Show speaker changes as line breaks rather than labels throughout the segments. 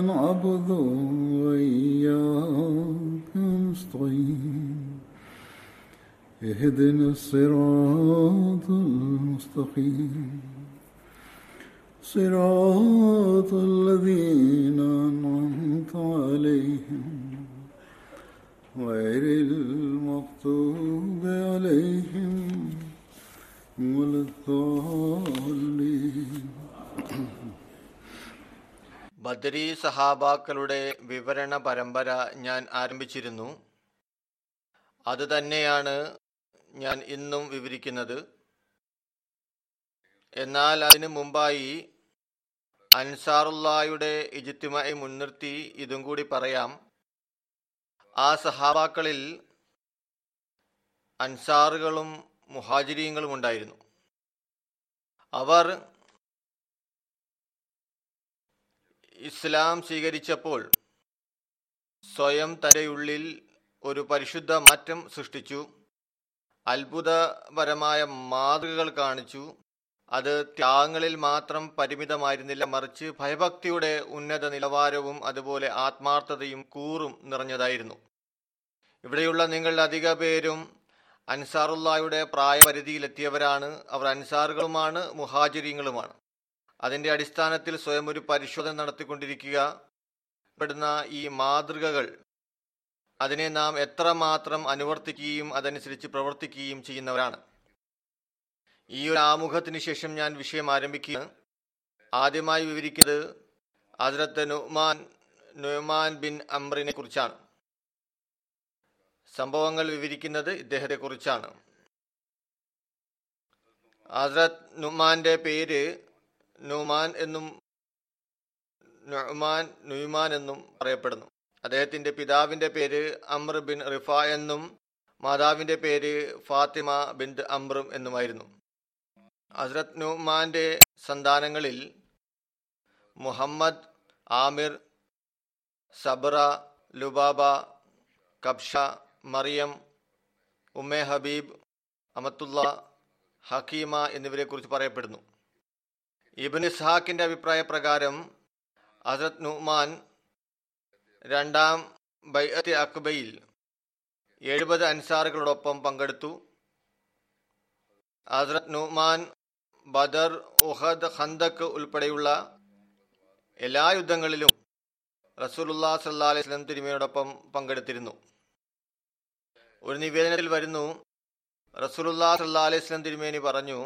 نعبد وإياك نستعين. اهدنا الصراط المستقيم. صراط الذين أنعمت عليهم. غير المغضوب عليهم ولا الضالين.
ബദരി സഹാബാക്കളുടെ വിവരണ പരമ്പര ഞാൻ ആരംഭിച്ചിരുന്നു. അത് തന്നെയാണ് ഞാൻ ഇന്നും വിവരിക്കുന്നത്. എന്നാൽ അതിനു മുമ്പായി അൻസാറുല്ലായുടെ ഇജിത്തുമായി മുൻനിർത്തി ഇതും കൂടി പറയാം. ആ സഹാബാക്കളിൽ അൻസാറുകളും മുഹാജിരിയങ്ങളും ഉണ്ടായിരുന്നു. അവർ ഇസ്ലാം സ്വീകരിച്ചപ്പോൾ സ്വയം തരയുള്ളിൽ ഒരു പരിശുദ്ധ മാറ്റം സൃഷ്ടിച്ചു. അത്ഭുതപരമായ മാതൃകകൾ കാണിച്ചു. അത് ത്യാഗങ്ങളിൽ മാത്രം പരിമിതമായിരുന്നില്ല മറിച്ച് ഭയഭക്തിയുടെ ഉന്നത നിലവാരവും അതുപോലെ ആത്മാർത്ഥതയും കൂറും നിറഞ്ഞതായിരുന്നു. ഇവിടെയുള്ള നിങ്ങൾ അധിക പേരും അൻസാറുല്ലായുടെ പ്രായപരിധിയിലെത്തിയവരാണ്. അവർ അൻസാറുകളുമാണ് മുഹാജിരിങ്ങളുമാണ്. അതിന്റെ അടിസ്ഥാനത്തിൽ സ്വയം ഒരു പരിശോധന നടത്തിക്കൊണ്ടിരിക്കുക. പെടുന്ന ഈ മാതൃകകൾ അതിനെ നാം എത്രമാത്രം അനുവർത്തിക്കുകയും അതനുസരിച്ച് പ്രവർത്തിക്കുകയും ചെയ്യുന്നവരാണ്. ഈ ഒരു ആമുഖത്തിന് ശേഷം ഞാൻ വിഷയം ആരംഭിക്കുക ആദ്യമായി വിവരിക്കുന്നത് ഹസ്രത്ത് നുമാൻ നുമാൻ ബിൻ അമ്രിനെ കുറിച്ചാണ്. സംഭവങ്ങൾ വിവരിക്കുന്നത് ഇദ്ദേഹത്തെ കുറിച്ചാണ്. ഹസ്രത് നുമാന്റെ പേര് നുമാൻ എന്നും നുമാൻ നുയ്മാൻ എന്നും പറയപ്പെടുന്നു. അദ്ദേഹത്തിന്റെ പിതാവിന്റെ പേര് അമ്ര ബിൻ റിഫ എന്നും മാതാവിന്റെ പേര് ഫാത്തിമ ബിൻ അമ്രും എന്നുമായിരുന്നു. ഹസ്രത് നുമാന്റെ സന്താനങ്ങളിൽ Muhammad Amir Sabra Lubaba Kabsha Maryam Umm Habib Amatullah Hakima എന്നിവരെ കുറിച്ച് പറയപ്പെടുന്നു. ഇബിൻ ഇസ്ഹാക്കിന്റെ അഭിപ്രായ പ്രകാരം ഹസരത് നുമാൻ രണ്ടാം ബൈഅത്ത് അക്ബയിൽ എഴുപത് അൻസാറുകളോടൊപ്പം പങ്കെടുത്തു. ഹസരത് നുമാൻ ബദർ ഉഹദ് ഖന്തക്ക് ഉൾപ്പെടെയുള്ള എല്ലാ യുദ്ധങ്ങളിലും റസൂലുല്ലാ സല്ലാ അലൈഹി സ്വലം തിരുമയോടൊപ്പം പങ്കെടുത്തിരുന്നു. ഒരു നിവേദനത്തിൽ വരുന്നു റസൂലുല്ലാ സല്ലാ അലൈഹി സ്വലം തിരുമേനി പറഞ്ഞു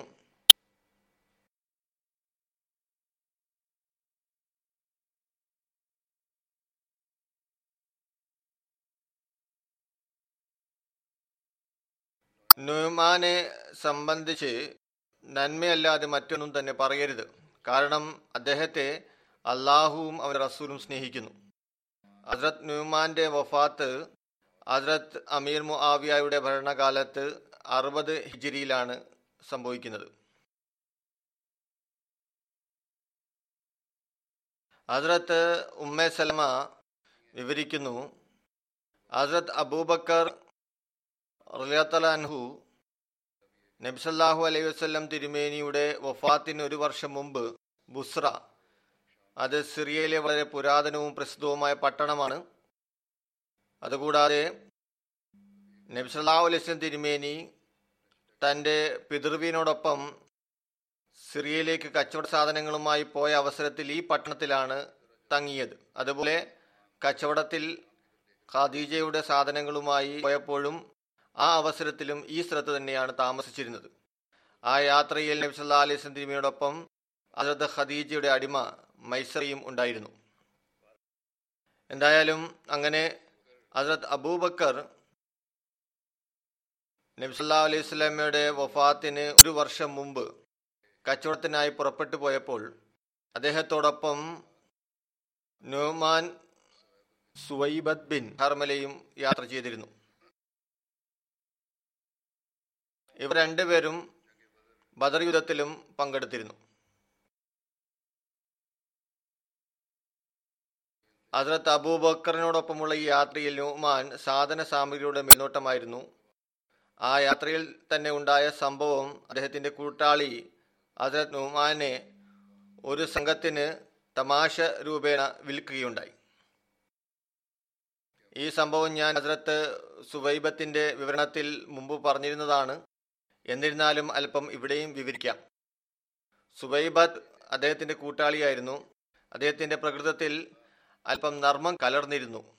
നുമാനെ സംബന്ധിച്ച് നന്മയല്ലാതെ മറ്റൊന്നും തന്നെ പറയരുത്. കാരണം അദ്ദേഹത്തെ അള്ളാഹുവും അവൻ റസൂലും സ്നേഹിക്കുന്നു. ഹസ്രത് നുമാന്റെ വഫാത്ത് ഹസ്രത് അമീർ മുആവിയയുടെ ഭരണകാലത്ത് അറുപത് ഹിജിരിയിലാണ് സംഭവിക്കുന്നത്. ഹസ്രത്ത് ഉമ്മ സലമ വിവരിക്കുന്നു ഹസ്രത് അബൂബക്കർ റലിയത്തലാൻഹു നബ്സല്ലാഹു അലൈഹി വസ്ലം തിരുമേനിയുടെ വഫാത്തിന് ഒരു വർഷം മുമ്പ് ബുസ്ര അത് സിറിയയിലെ വളരെ പുരാതനവും പ്രസിദ്ധവുമായ പട്ടണമാണ്. അതുകൂടാതെ നബ്സല്ലാഹു അലൈഹി തിരുമേനി തന്റെ പിതൃവിനോടൊപ്പം സിറിയയിലേക്ക് കച്ചവട സാധനങ്ങളുമായി പോയ അവസരത്തിൽ ഈ പട്ടണത്തിലാണ് തങ്ങിയത്. അതുപോലെ കച്ചവടത്തിൽ ഖാദീജയുടെ സാധനങ്ങളുമായി പോയപ്പോഴും ആ അവസരത്തിലും ഈ സ്ഥലത്ത് തന്നെയാണ് താമസിച്ചിരുന്നത്. ആ യാത്രയിൽ നബി സല്ലാ അലൈഹി തിരുമയോടൊപ്പം ഹസരത്ത് ഖദീജയുടെ അടിമ മൈസറിയും ഉണ്ടായിരുന്നു. എന്തായാലും അങ്ങനെ ഹസരത്ത് അബൂബക്കർ നബ്സല്ലാ അലൈഹി സ്വലാമയുടെ വഫാത്തിന് ഒരു വർഷം മുമ്പ് കച്ചവടത്തിനായി പുറപ്പെട്ടു പോയപ്പോൾ അദ്ദേഹത്തോടൊപ്പം നുമാൻ സുവൈബദ് ബിൻ ഹർമലയും യാത്ര ചെയ്തിരുന്നു. ഇവർ രണ്ടുപേരും ബദർ യുദ്ധത്തിലും പങ്കെടുത്തിരുന്നു. ഹസ്രത്ത് അബൂബക്കറിനോടൊപ്പമുള്ള ഈ യാത്രയിൽ നുമാൻ സാധന സാമഗ്രിയുടെ മേൽനോട്ടമായിരുന്നു. ആ യാത്രയിൽ തന്നെ ഉണ്ടായ സംഭവം അദ്ദേഹത്തിന്റെ കൂട്ടാളി ഹസ്രത് നുമാനെ ഒരു സംഘത്തിന് തമാശ രൂപേണ വിൽക്കുകയുണ്ടായി. ഈ സംഭവം ഞാൻ ഹസ്രത്ത് സുവൈബത്തിന്റെ വിവരണത്തിൽ മുമ്പ് പറഞ്ഞിരുന്നതാണ്. എന്നിരുന്നാലും അല്പം ഇവിടെയും വിവരിക്കാം. സുബൈബത്ത് അദ്ദേഹത്തിന്റെ കൂട്ടാളിയായിരുന്നു. അദ്ദേഹത്തിന്റെ പ്രകൃതത്തിൽ അല്പം നർമ്മം കലർന്നിരുന്നു.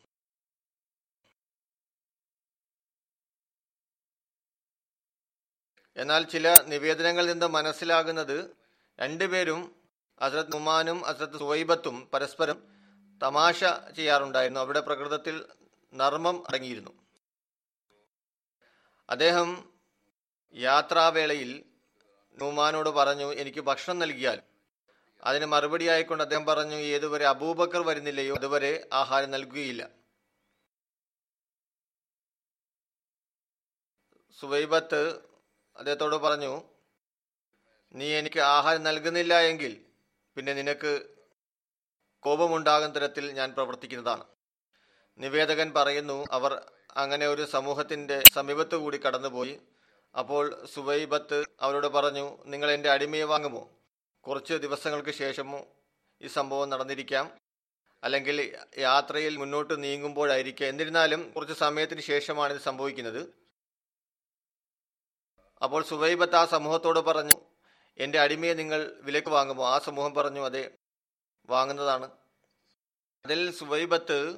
എന്നാൽ ചില നിവേദനങ്ങളിൽ നിന്ന് മനസ്സിലാകുന്നത് രണ്ടുപേരും അസരത് നുമാനും അസരത് സുവൈബത്തും പരസ്പരം തമാശ ചെയ്യാറുണ്ടായിരുന്നു. അവരുടെ പ്രകൃതത്തിൽ നർമ്മം അടങ്ങിയിരുന്നു. അദ്ദേഹം യാത്രാവേളയിൽ നുമാനോട് പറഞ്ഞു എനിക്ക് ഭക്ഷണം നൽകിയാൽ. അതിന് മറുപടി ആയിക്കൊണ്ട് അദ്ദേഹം പറഞ്ഞു ഏതുവരെ അബൂബക്കർ വരുന്നില്ലയോ അതുവരെ ആഹാരം നൽകുകയില്ല. സുവൈബത്ത് അദ്ദേഹത്തോട് പറഞ്ഞു നീ എനിക്ക് ആഹാരം നൽകുന്നില്ല എങ്കിൽ പിന്നെ നിനക്ക് കോപമുണ്ടാകുന്ന തരത്തിൽ ഞാൻ പ്രവർത്തിക്കുന്നതാണ്. നിവേദകൻ പറയുന്നു അവർ അങ്ങനെ ഒരു സമൂഹത്തിന്റെ സമീപത്തു കൂടി കടന്നുപോയി. അപ്പോൾ സുബൈബത്ത് അവരോട് പറഞ്ഞു നിങ്ങൾ എന്റെ അടിമയെ വാങ്ങുമോ? കുറച്ച് ദിവസങ്ങൾക്ക് ശേഷമോ ഈ സംഭവം നടന്നിരിക്കാം. അല്ലെങ്കിൽ യാത്രയിൽ മുന്നോട്ട് നീങ്ങുമ്പോഴായിരിക്കാം. എന്നിരുന്നാലും കുറച്ച് സമയത്തിന് ശേഷമാണ് ഇത് സംഭവിക്കുന്നത്. അപ്പോൾ സുബൈബത്ത് ആ സമൂഹത്തോട് പറഞ്ഞു എന്റെ അടിമയെ നിങ്ങൾ വിലക്ക് വാങ്ങുമോ? ആ സമൂഹം പറഞ്ഞു അതെ വാങ്ങുന്നതാണ്. അതിൽ സുബൈബത്ത്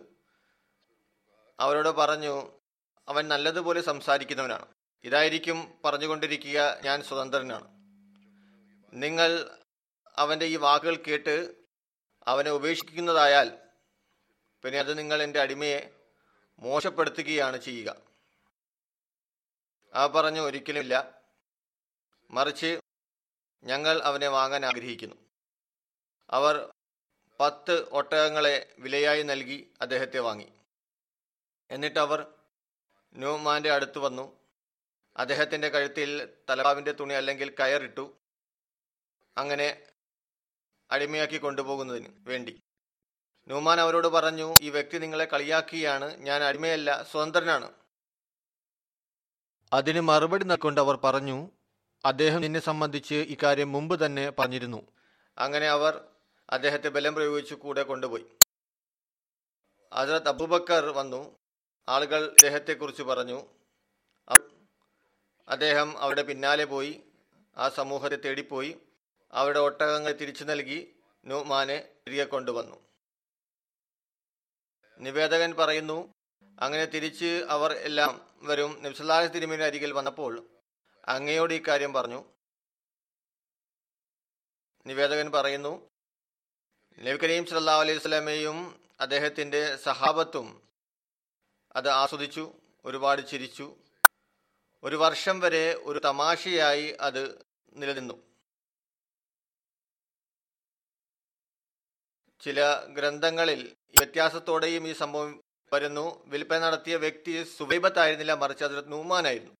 അവരോട് പറഞ്ഞു അവൻ നല്ലതുപോലെ സംസാരിക്കുന്നവനാണ്. ഇതായിരിക്കും പറഞ്ഞുകൊണ്ടിരിക്കുക ഞാൻ സ്വതന്ത്രനാണ്. നിങ്ങൾ അവന്റെ ഈ വാക്കുകൾ കേട്ട് അവനെ ഉപേക്ഷിക്കുന്നതായാൽ പിന്നെ അത് നിങ്ങൾ എന്റെ അടിമയെ മോശപ്പെടുത്തുകയാണ് ചെയ്യുക. ആ പറഞ്ഞു ഒരിക്കലുമില്ല. മറിച്ച് ഞങ്ങൾ അവനെ വാങ്ങാൻ ആഗ്രഹിക്കുന്നു. അവർ പത്ത് ഒട്ടകങ്ങളെ വിലയായി നൽകി അദ്ദേഹത്തെ വാങ്ങി. എന്നിട്ട് അവർ ന്യൂമാന്റെ അടുത്ത് വന്നു. അദ്ദേഹത്തിന്റെ കഴുത്തിൽ തലപ്പാവിന്റെ തുണി അല്ലെങ്കിൽ കയറിട്ടു അങ്ങനെ അടിമയാക്കി കൊണ്ടുപോകുന്നതിന് വേണ്ടി. ന്യൂമാൻ അവരോട് പറഞ്ഞു ഈ വ്യക്തി നിങ്ങളെ കളിയാക്കിയാണ് ഞാൻ അടിമയല്ല സ്വതന്ത്രനാണ്. അതിന് മറുപടി നൽകൊണ്ട് അവർ പറഞ്ഞു അദ്ദേഹം നിന്നെ സംബന്ധിച്ച് ഇക്കാര്യം മുമ്പ് തന്നെ പറഞ്ഞിരുന്നു. അങ്ങനെ അവർ അദ്ദേഹത്തെ ബലം പ്രയോഗിച്ചു കൂടെ കൊണ്ടുപോയി. അതിലത്ത് അബൂബക്കർ വന്നു. ആളുകൾ ഇദ്ദേഹത്തെക്കുറിച്ച് പറഞ്ഞു അദ്ദേഹം അവരുടെ പിന്നാലെ പോയി ആ സമൂഹത്തെ തേടിപ്പോയി അവരുടെ ഒട്ടകങ്ങൾ തിരിച്ചു നൽകി നുമാനെ തിരികെ കൊണ്ടുവന്നു. നിവേദകൻ പറയുന്നു അങ്ങനെ തിരിച്ച് അവർ എല്ലാം വരും. നിബ്സലാഹ് തിരുമേനി അരികിൽ വന്നപ്പോൾ അങ്ങയോട് ഈ കാര്യം പറഞ്ഞു. നിവേദകൻ പറയുന്നു നബി കരീം സല്ലാ അലൈഹി സ്വലാമയും അദ്ദേഹത്തിന്റെ സഹാബത്തും അത് ആസ്വദിച്ചു ഒരുപാട് ചിരിച്ചു ഒരു വർഷം വരെ ഒരു തമാശയായി അത് നിലനിന്നു. ചില ഗ്രന്ഥങ്ങളിൽ വ്യത്യാസത്തോടെയും ഈ സംഭവം വരുന്നു. വിൽപ്പന നടത്തിയ വ്യക്തി സുബൈബത്തായിരുന്നില്ല മറിച്ച് അതിൽ നൂമാനായിരുന്നു.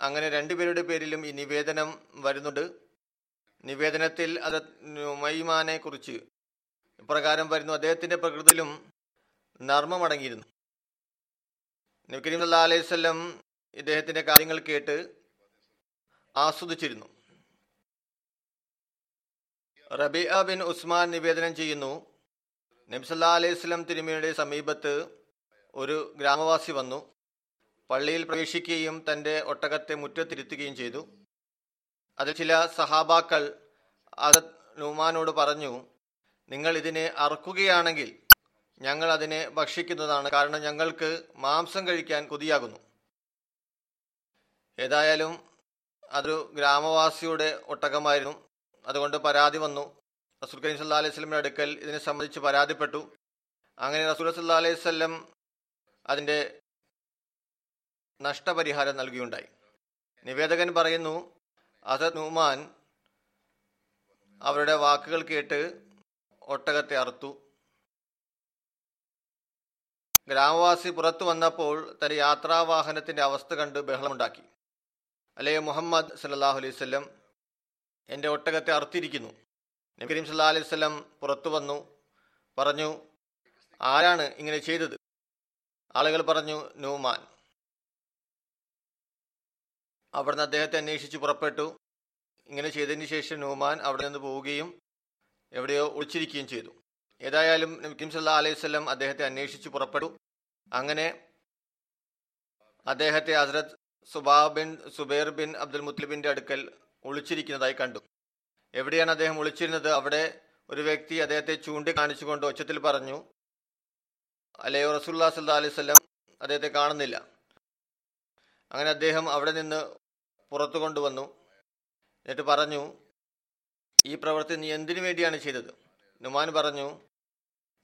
അങ്ങനെ രണ്ടുപേരുടെ പേരിലും ഈ നിവേദനം വരുന്നുണ്ട്. നിവേദനത്തിൽ അത് നുമൈമാനെ കുറിച്ച് ഇപ്രകാരം വരുന്നു. അദ്ദേഹത്തിന്റെ പ്രകൃതിയിലും നർമ്മമടങ്ങിയിരുന്നു നബി കരീം സല്ലാ അലൈഹി സ്വല്ലം ഇദ്ദേഹത്തിന്റെ കാര്യങ്ങൾ കേട്ട് ആസ്വദിച്ചിരുന്നു. റബിയ ബിൻ ഉസ്മാൻ നിവേദനം ചെയ്യുന്നു നബ്സല്ലാ അലൈഹി സ്വലം തിരുമയുടെ സമീപത്ത് ഒരു ഗ്രാമവാസി വന്നു. പള്ളിയിൽ പ്രവേശിക്കുകയും തന്റെ ഒട്ടകത്തെ മുറ്റത്തിരുത്തുകയും ചെയ്തു. അതിൽ ചില സഹാബാക്കൾ അത് നുമാനോട് പറഞ്ഞു നിങ്ങൾ ഇതിനെ അറുക്കുകയാണെങ്കിൽ ഞങ്ങൾ അതിനെ ഭക്ഷിക്കുന്നതാണ് കാരണം ഞങ്ങൾക്ക് മാംസം കഴിക്കാൻ കൊതിയാകുന്നു. ഏതായാലും അതൊരു ഗ്രാമവാസിയുടെ ഒട്ടകമായിരുന്നു. അതുകൊണ്ട് പരാതി വന്നു. റസൂൽ കരീം സല്ലാ അലൈഹി സ്വലമിന്റെ അടുക്കൽ ഇതിനെ സംബന്ധിച്ച് പരാതിപ്പെട്ടു. അങ്ങനെ റസൂൽ സല്ലാ അലൈഹി സ്വല്ലം അതിന്റെ നഷ്ടപരിഹാരം നൽകിയുണ്ടായി നിവേദകൻ പറയുന്നു അസദ് നുമാൻ അവരുടെ വാക്കുകൾ കേട്ട് ഒട്ടകത്തെ അറുത്തു. ഗ്രാമവാസി പുറത്തു വന്നപ്പോൾ തന്റെ യാത്രാവാഹനത്തിന്റെ അവസ്ഥ കണ്ട് ബഹളമുണ്ടാക്കി. അല്ലയോ മുഹമ്മദ് സല്ലാഹു അലൈഹി സ്വല്ലം എന്റെ ഒട്ടകത്തെ അറുത്തിരിക്കുന്നു നബി കരീം സല്ലാ അലൈഹി സ്വല്ലം പുറത്തു വന്നു പറഞ്ഞു ആരാണ് ഇങ്ങനെ ചെയ്തത്? ആളുകൾ പറഞ്ഞു നൂമാൻ. അവിടുന്ന് അദ്ദേഹത്തെ അന്വേഷിച്ച് പുറപ്പെട്ടു. ഇങ്ങനെ ചെയ്തതിന് ശേഷം നൂമാൻ അവിടെ നിന്ന് പോവുകയും എവിടെയോ ഒളിച്ചിരിക്കുകയും ചെയ്തു. ഏതായാലും നബിക്കിം സല്ലാ അലൈഹി സ്വലം അദ്ദേഹത്തെ അന്വേഷിച്ച് പുറപ്പെട്ടു. അങ്ങനെ അദ്ദേഹത്തെ ഹസ്രത് സുബാ ബിൻ സുബൈർ ബിൻ അബ്ദുൽ മുത്തലിബിന്റെ അടുക്കൽ ഒളിച്ചിരിക്കുന്നതായി കണ്ടു. എവിടെയാണ് അദ്ദേഹം ഒളിച്ചിരുന്നത്? അവിടെ ഒരു വ്യക്തി അദ്ദേഹത്തെ ചൂണ്ടിക്കാണിച്ചുകൊണ്ട് ഒച്ചത്തിൽ പറഞ്ഞു അലയോ റസൂല്ലാ സല്ലാ അലൈഹി സ്വലം അദ്ദേഹത്തെ കാണുന്നില്ല. അങ്ങനെ അദ്ദേഹം അവിടെ നിന്ന് പുറത്തു കൊണ്ടുവന്നു. എന്നിട്ട് പറഞ്ഞു ഈ പ്രവൃത്തി നീ എന്തിനു വേണ്ടിയാണ് ചെയ്തത്? നുമാൻ പറഞ്ഞു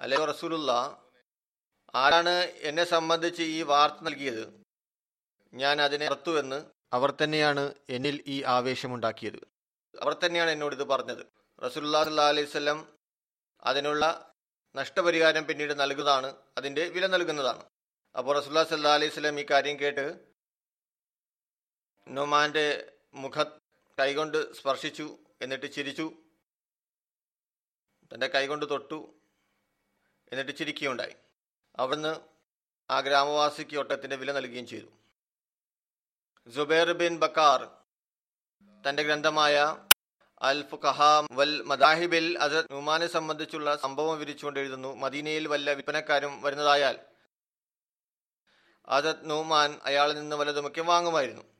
അല്ലയോ റസൂലുള്ള ആരാണ് എന്നെ സംബന്ധിച്ച് ഈ വാർത്ത നൽകിയത്? ഞാൻ അതിനെ അറുത്തുവെന്ന് അവർ തന്നെയാണ് എന്നിൽ ഈ ആവേശമുണ്ടാക്കിയത്. അവർ തന്നെയാണ് എന്നോട് ഇത് പറഞ്ഞത്. റസൂല്ലാ സല്ലാ അലൈഹി സ്വലം അതിനുള്ള നഷ്ടപരിഹാരം പിന്നീട് നൽകുന്നതാണ് അതിന്റെ വില നൽകുന്നതാണ്. അപ്പോൾ റസൂല്ലാ സല്ലാ അലൈഹി സ്വലം ഈ കാര്യം കേട്ട് നുമാന്റെ മുഖ കൈകൊണ്ട് സ്പർശിച്ചു എന്നിട്ട് ചിരിച്ചു. തന്റെ കൈകൊണ്ട് തൊട്ടു. എന്നിട്ട് ചിരിക്കുകയുണ്ടായി. അവിടുന്ന് ആ ഗ്രാമവാസിക്ക് ഒട്ടത്തിന്റെ വില നൽകുകയും ചെയ്തു. ജുബൈർ ബിൻ ബക്കാർ തന്റെ ഗ്രന്ഥമായ അൽ ഫുഖഹ വൽ മദാഹിബിൽ അത് നുമാനെ സംബന്ധിച്ചുള്ള സംഭവം വിരിച്ചുകൊണ്ട് എഴുതുന്നു. മദീനയിൽ വല്ല വിൽപ്പനക്കാരും വരുന്നതായാൽ അസത് നുമാൻ അയാളിൽ നിന്ന് വല്ലതുമൊക്കെ വാങ്ങുമായിരുന്നു.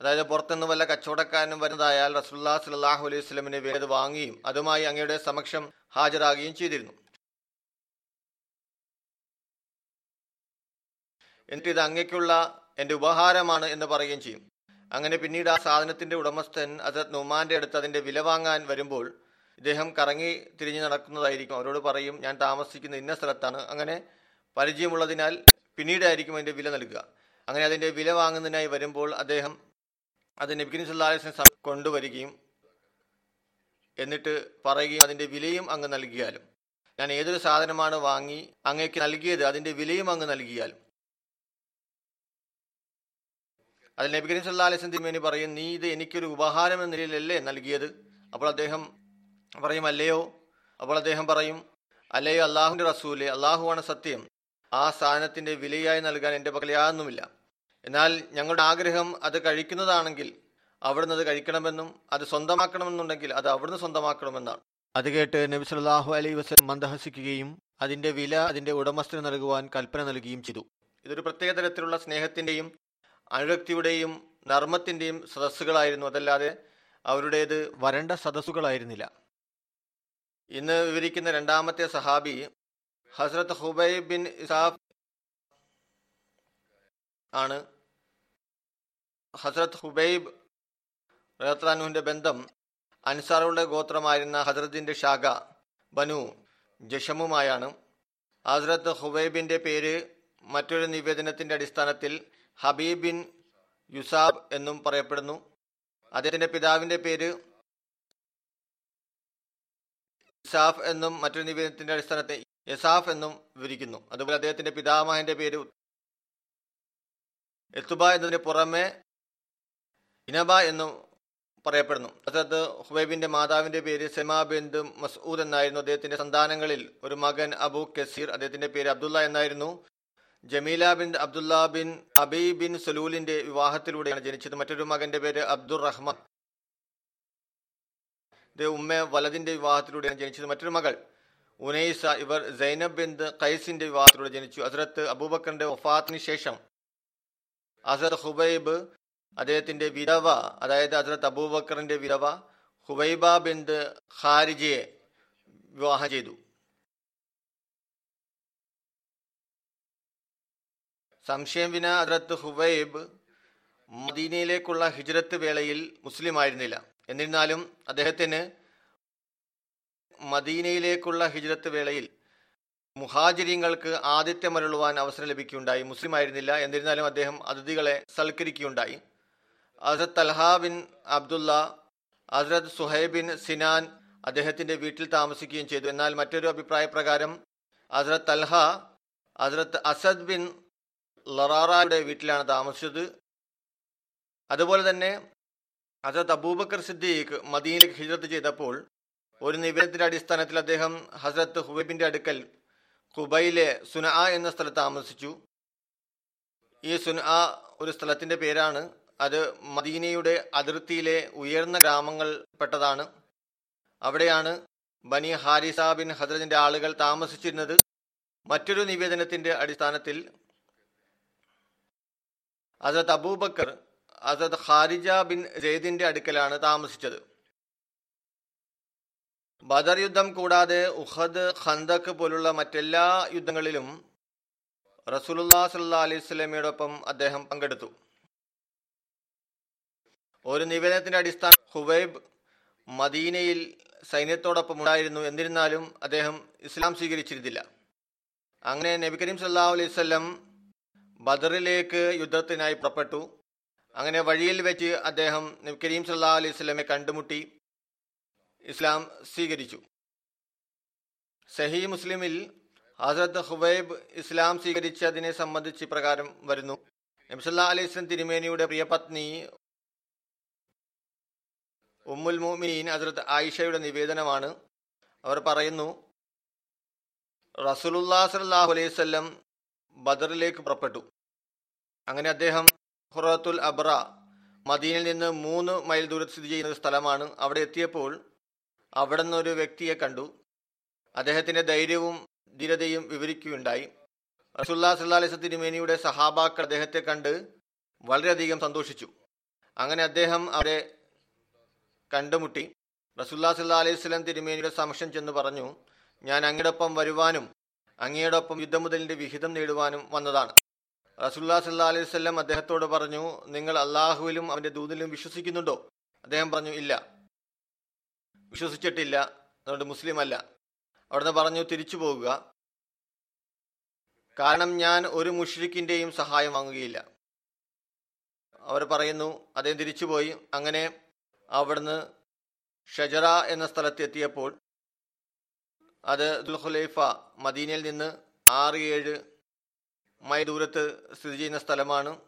അതായത് പുറത്തുനിന്ന് വല്ല കച്ചവടക്കാരനും വരുന്നതായാൽ റസുല്ലാ സലാഹു അലൈഹി സ്വലമിന് വേദ വാങ്ങുകയും അതുമായി അങ്ങയുടെ സമക്ഷം ഹാജരാകുകയും ചെയ്തിരുന്നു. എന്നിട്ട് ഇത് അങ്ങയ്ക്കുള്ള എന്റെ ഉപഹാരമാണ് എന്ന് പറയുകയും ചെയ്യും. അങ്ങനെ പിന്നീട് ആ സാധനത്തിന്റെ ഉടമസ്ഥൻ അത് നുമാന്റെ അടുത്ത് അതിന്റെ വില വാങ്ങാൻ വരുമ്പോൾ ഇദ്ദേഹം കറങ്ങി തിരിഞ്ഞു നടക്കുന്നതായിരിക്കും. അവരോട് പറയും ഞാൻ താമസിക്കുന്ന ഇന്ന സ്ഥലത്താണ്. അങ്ങനെ പരിചയമുള്ളതിനാൽ പിന്നീടായിരിക്കും അതിന്റെ വില നൽകുക. അങ്ങനെ അതിന്റെ വില വാങ്ങുന്നതിനായി വരുമ്പോൾ അദ്ദേഹം അത് നബിക്കിൻ സല്ലാസ്ലം കൊണ്ടുവരികയും എന്നിട്ട് പറയുകയും അതിന്റെ വിലയും അങ്ങ് നൽകിയാലും. ഞാൻ ഏതൊരു സാധനമാണ് വാങ്ങി അങ്ങേക്ക് നൽകിയത് അതിന്റെ വിലയും അങ്ങ് നൽകിയാലും. അതിൽ നബി കരീം തിരുമേനി പറയും നീ ഇത് എനിക്കൊരു ഉപഹാരം എന്ന നിലയിലല്ലേ നൽകിയത്? അപ്പോൾ അദ്ദേഹം പറയും അല്ലയോ? അപ്പോൾ അദ്ദേഹം പറയും അല്ലയോ അള്ളാഹുവിന്റെ റസൂലെ അള്ളാഹുവാണ് സത്യം. ആ സാധനത്തിന്റെ വിലയായി നൽകാൻ എന്റെ പക്കൽ യാതൊന്നുമില്ല. എന്നാൽ ഞങ്ങളുടെ ആഗ്രഹം അത് കഴിക്കുന്നതാണെങ്കിൽ അവിടുന്ന് അത് കഴിക്കണമെന്നും അത് സ്വന്തമാക്കണമെന്നുണ്ടെങ്കിൽ അത് അവിടുന്ന് സ്വന്തമാക്കണമെന്നാണ്. അത് കേട്ട് നബി സല്ലാഹു അലൈ വസ്ലം മന്ദഹസിക്കുകയും അതിന്റെ വില അതിന്റെ ഉടമസ്ഥന് നൽകുവാൻ കൽപ്പന നൽകുകയും ചെയ്തു. ഇതൊരു പ്രത്യേക തരത്തിലുള്ള സ്നേഹത്തിന്റെയും അനുരക്തിയുടെയും നർമ്മത്തിന്റെയും സദസ്സുകളായിരുന്നു. അതല്ലാതെ അവരുടേത് വരണ്ട സദസ്സുകളായിരുന്നില്ല. ഇന്ന് വിവരിക്കുന്ന രണ്ടാമത്തെ സഹാബി ഹസ്രത്ത് ഹുബൈ ബിൻ ഇസാഫ് ആണ്. ഹസ്രത്ത് ഹുബൈബ് റഹ്ലാനുവിന്റെ ബന്ധം അൻസാറുകളുടെ ഗോത്രമായിരുന്ന ഹസ്രത്തിന്റെ ശാഖ ബനു ജഷമുമായാണ്. ഹസ്രത്ത് ഹുബൈബിന്റെ പേര് മറ്റൊരു നിവേദനത്തിന്റെ അടിസ്ഥാനത്തിൽ ഹബീബിൻ ബിൻ യുസാബ് എന്നും പറയപ്പെടുന്നു. അദ്ദേഹത്തിന്റെ പിതാവിന്റെ പേര് ഇസാഫ് എന്നും മറ്റൊരു നിവേദനത്തിന്റെ അടിസ്ഥാനത്തിൽ യസാഫ് എന്നും വിവരിക്കുന്നു. അതുപോലെ അദ്ദേഹത്തിന്റെ പിതാമഹന്റെ പേര് എത്തുബ എന്നതിന് പുറമെ ഇനബ എന്നും പറയപ്പെടുന്നു. അസത്ത് ഹുബൈബിന്റെ മാതാവിന്റെ പേര് സെമാ ബിന്ദ് മസൂദ് എന്നായിരുന്നു. അദ്ദേഹത്തിന്റെ സന്താനങ്ങളിൽ ഒരു മകൻ അബു കസീർ അദ്ദേഹത്തിന്റെ പേര് അബ്ദുള്ള എന്നായിരുന്നു. Jameela bin Abdullah bin Abi bin സലൂലിന്റെ വിവാഹത്തിലൂടെയാണ് ജനിച്ചത്. മറ്റൊരു മകന്റെ പേര് അബ്ദുർ റഹ്മാൻ. ഉമ്മ വലതിന്റെ വിവാഹത്തിലൂടെയാണ് ജനിച്ചത്. മറ്റൊരു മകൾ ഉനൈസ ഇവർ സൈനബ് ബിന്ദ് കൈസിന്റെ വിവാഹത്തിലൂടെ ജനിച്ചു. അസരത്ത് അബൂബക്കറിന്റെ വഫാത്തിന് ശേഷം ഹസരത് ഹുബൈബ് അദ്ദേഹത്തിന്റെ വിധവ അതായത് അസർ അബൂബക്കറിന്റെ വിധവ ഹുബൈബ ബിന്ദ് ഖാരിജയെ വിവാഹം ചെയ്തു. സംശയം വിന ഹസരത്ത് ഹുബൈബ് മദീനയിലേക്കുള്ള ഹിജ്രത്ത് വേളയിൽ മുസ്ലിം ആയിരുന്നില്ല. എന്നിരുന്നാലും അദ്ദേഹത്തിന് മദീനയിലേക്കുള്ള ഹിജ്രത്ത് വേളയിൽ മുഹാജിരിങ്ങൾക്ക് മരളുവാൻ അവസരം ലഭിക്കുകയുണ്ടായി. മുസ്ലിം ആയിരുന്നില്ല. എന്നിരുന്നാലും അദ്ദേഹം അതിഥികളെ സൽക്കരിക്കുകയുണ്ടായി. ഹസരത് തൽഹ ബിൻ ഹസരത് സുഹൈബ് ബിൻ സിനാൻ അദ്ദേഹത്തിന്റെ വീട്ടിൽ താമസിക്കുകയും ചെയ്തു. എന്നാൽ മറ്റൊരു അഭിപ്രായ പ്രകാരം ഹസരത് തൽഹ അസരത് അസദ് ബിൻ ലറാറയുടെ വീട്ടിലാണ് താമസിച്ചത്. അതുപോലെ തന്നെ ഹസരത് അബൂബക്കർ സിദ്ദീഖ് മദീനിലേക്ക് ഹിജ്രത്ത് ചെയ്തപ്പോൾ ഒരു നിവേദനത്തിന്റെ അടിസ്ഥാനത്തിൽ അദ്ദേഹം ഹസരത്ത് ഹുബൈബിന്റെ അടുക്കൽ ഹുബൈലെ സുന എന്ന സ്ഥലത്ത് താമസിച്ചു. ഈ സുന ഒരു സ്ഥലത്തിന്റെ പേരാണ്. അത് മദീനയുടെ അതിർത്തിയിലെ ഉയർന്ന ഗ്രാമങ്ങൾ പെട്ടതാണ്. അവിടെയാണ് ബനി ഹാരിസ ബിൻ ഹദ്രജിന്റെ ആളുകൾ താമസിച്ചിരുന്നത്. മറ്റൊരു നിവേദനത്തിന്റെ അടിസ്ഥാനത്തിൽ അസത് അബൂബക്കർ അസത് ഖാരിജ ബിൻ ജെയ്ദിന്റെ അടുക്കലാണ് താമസിച്ചത്. ബദർ യുദ്ധം കൂടാതെ ഉഹദ് ഖന്തക് പോലുള്ള മറ്റെല്ലാ യുദ്ധങ്ങളിലും റസൂലുല്ലാ സല്ലാ അലൈഹി സ്വലമിയോടൊപ്പം അദ്ദേഹം പങ്കെടുത്തു. ഒരു നിവേദനത്തിന്റെ അടിസ്ഥാന ഹുവൈബ് മദീനയിൽ സൈന്യത്തോടൊപ്പം ഉണ്ടായിരുന്നു എന്നിരുന്നാലും അദ്ദേഹം ഇസ്ലാം സ്വീകരിച്ചിരുന്നില്ല. അങ്ങനെ നബി കരീം സല്ലാ അലൈഹി സ്വലം ബദറിലേക്ക് യുദ്ധത്തിനായി പുറപ്പെട്ടു. അങ്ങനെ വഴിയിൽ വെച്ച് അദ്ദേഹം നബി കരീം സല്ലാ അലൈഹി സ്വലമെ കണ്ടുമുട്ടി. ഇസ്ലാം സ്വീകരിച്ചു. സഹി മുസ്ലിമിൽ ഹസരത്ത് ഹുബൈബ് ഇസ്ലാം സ്വീകരിച്ചതിനെ സംബന്ധിച്ച് പ്രകാരം വരുന്നു. നബ്സല്ലാ അലൈഹി സ്വലം തിരുമേനിയുടെ പ്രിയപത്നി ഉമ്മുൽ മോമിനീൻ ഹസരത്ത് ആയിഷയുടെ നിവേദനമാണ്. അവർ പറയുന്നു റസൂലുല്ലാ സലാഹു അലൈഹി സ്വല്ലം ബദറിലേക്ക് പുറപ്പെട്ടു. അങ്ങനെ അദ്ദേഹം ഹുറത്തുൽ അബ്ര മദീനിൽ നിന്ന് മൂന്ന് മൈൽ ദൂരത്ത് സ്ഥിതി ചെയ്യുന്ന സ്ഥലമാണ്. അവിടെ എത്തിയപ്പോൾ അവിടെ നിന്നൊരു വ്യക്തിയെ കണ്ടു. അദ്ദേഹത്തിന്റെ ധൈര്യവും ധീരതയും വിവരിക്കുകയുണ്ടായി. റസുല്ലാ സല്ലാ അലൈഹി തിരുമേനിയുടെ സഹാബാക്കൾ അദ്ദേഹത്തെ കണ്ട് വളരെയധികം സന്തോഷിച്ചു. അങ്ങനെ അദ്ദേഹം അവരെ കണ്ടുമുട്ടി. റസുല്ലാ സല്ലാ അലൈഹി സ്വലം തിരുമേനിയുടെ സമക്ഷം ചെന്ന് പറഞ്ഞു ഞാൻ അങ്ങയോടൊപ്പം വരുവാനും അങ്ങയോടൊപ്പം യുദ്ധമുതലിന്റെ വിഹിതം നേടുവാനും വന്നതാണ്. റസുല്ലാ സല്ലാ അലൈഹി സ്വല്ലം അദ്ദേഹത്തോട് പറഞ്ഞു നിങ്ങൾ അള്ളാഹുവിലും അവന്റെ ദൂതിലും വിശ്വസിക്കുന്നുണ്ടോ? അദ്ദേഹം പറഞ്ഞു ഇല്ല. വിശ്വസിച്ചിട്ടില്ല. അതുകൊണ്ട് മുസ്ലിം അല്ല അവിടുന്ന് പറഞ്ഞു തിരിച്ചു പോകുക. കാരണം ഞാൻ ഒരു മുഷ്രിഖിന്റെയും സഹായം വാങ്ങുകയില്ല. അവർ പറയുന്നു അദ്ദേഹം തിരിച്ചുപോയി അങ്ങനെ അവിടുന്ന് ഷജറ എന്ന സ്ഥലത്തെത്തിയപ്പോൾ അത് ദുൽഖുലൈഫ മദീനയിൽ നിന്ന് ആറ് ഏഴ് മൈ ദൂരത്ത് സ്ഥിതി ചെയ്യുന്ന സ്ഥലമാണ്.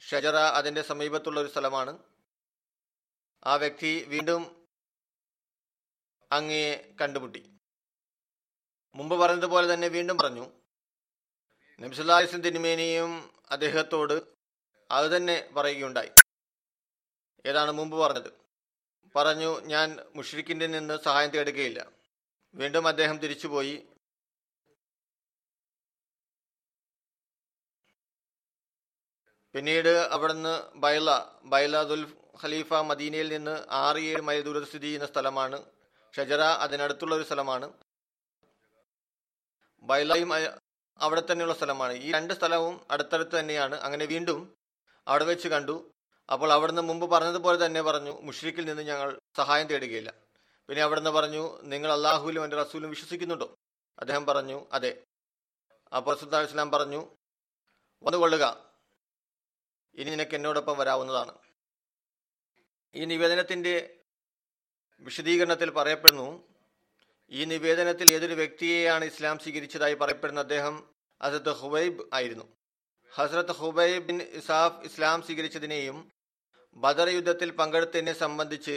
ഷജറ അതിന്റെ സമീപത്തുള്ള ഒരു സ്ഥലമാണ്. ആ വ്യക്തി വീണ്ടും അങ്ങയെ കണ്ടുമുട്ടി. മുമ്പ് പറഞ്ഞതുപോലെ തന്നെ വീണ്ടും പറഞ്ഞു. നബ്സുല്ലാസ്ലം തിരുമേനിയും അദ്ദേഹത്തോട് അത് തന്നെ പറയുകയുണ്ടായി. ഏതാണ് മുമ്പ് പറഞ്ഞത്? പറഞ്ഞു ഞാൻ മുഷ്രിഖിന്റെ നിന്ന് സഹായം തേടുകയില്ല. വീണ്ടും അദ്ദേഹം തിരിച്ചുപോയി. പിന്നീട് അവിടുന്ന് ബൈല ബൈല ദുൽ ഖലീഫ മദീനയിൽ നിന്ന് ആറ് ഏഴ് മൈൽ ദൂരത്ത് സ്ഥിതി ചെയ്യുന്ന സ്ഥലമാണ്. ഷജറ അതിനടുത്തുള്ള ഒരു സ്ഥലമാണ്. ബൈലായും അവിടെ തന്നെയുള്ള സ്ഥലമാണ്. ഈ രണ്ട് സ്ഥലവും അടുത്തടുത്ത് തന്നെയാണ്. അങ്ങനെ വീണ്ടും അവിടെ വെച്ച് കണ്ടു. അപ്പോൾ അവിടുന്ന് മുമ്പ് പറഞ്ഞതുപോലെ തന്നെ പറഞ്ഞു മുഷ്രിഖിൽ നിന്ന് ഞങ്ങൾ സഹായം തേടുകയില്ല. പിന്നെ അവിടുന്ന് പറഞ്ഞു നിങ്ങൾ അള്ളാഹുലും എന്റെ റസൂലും വിശ്വസിക്കുന്നുണ്ടോ? അദ്ദേഹം പറഞ്ഞു അതെ. അപ്പോൾ സുൽത്താൻ ഇസ്ലാം പറഞ്ഞു വന്നുകൊള്ളുക. ഇനി നിനക്ക് എന്നോടൊപ്പം വരാവുന്നതാണ്. ഈ നിവേദനത്തിന്റെ വിശദീകരണത്തിൽ പറയപ്പെടുന്നു ഈ നിവേദനത്തിൽ ഏതൊരു വ്യക്തിയെയാണ് ഇസ്ലാം സ്വീകരിച്ചതായി പറയപ്പെടുന്ന അദ്ദേഹം ഹസരത്ത് ഹുബൈബ് ആയിരുന്നു. ഹസ്രത്ത് ഹുബൈബ് ബിൻ ഇസാഫ് ഇസ്ലാം സ്വീകരിച്ചതിനെയും ബദർ യുദ്ധത്തിൽ പങ്കെടുത്തതിനെ സംബന്ധിച്ച്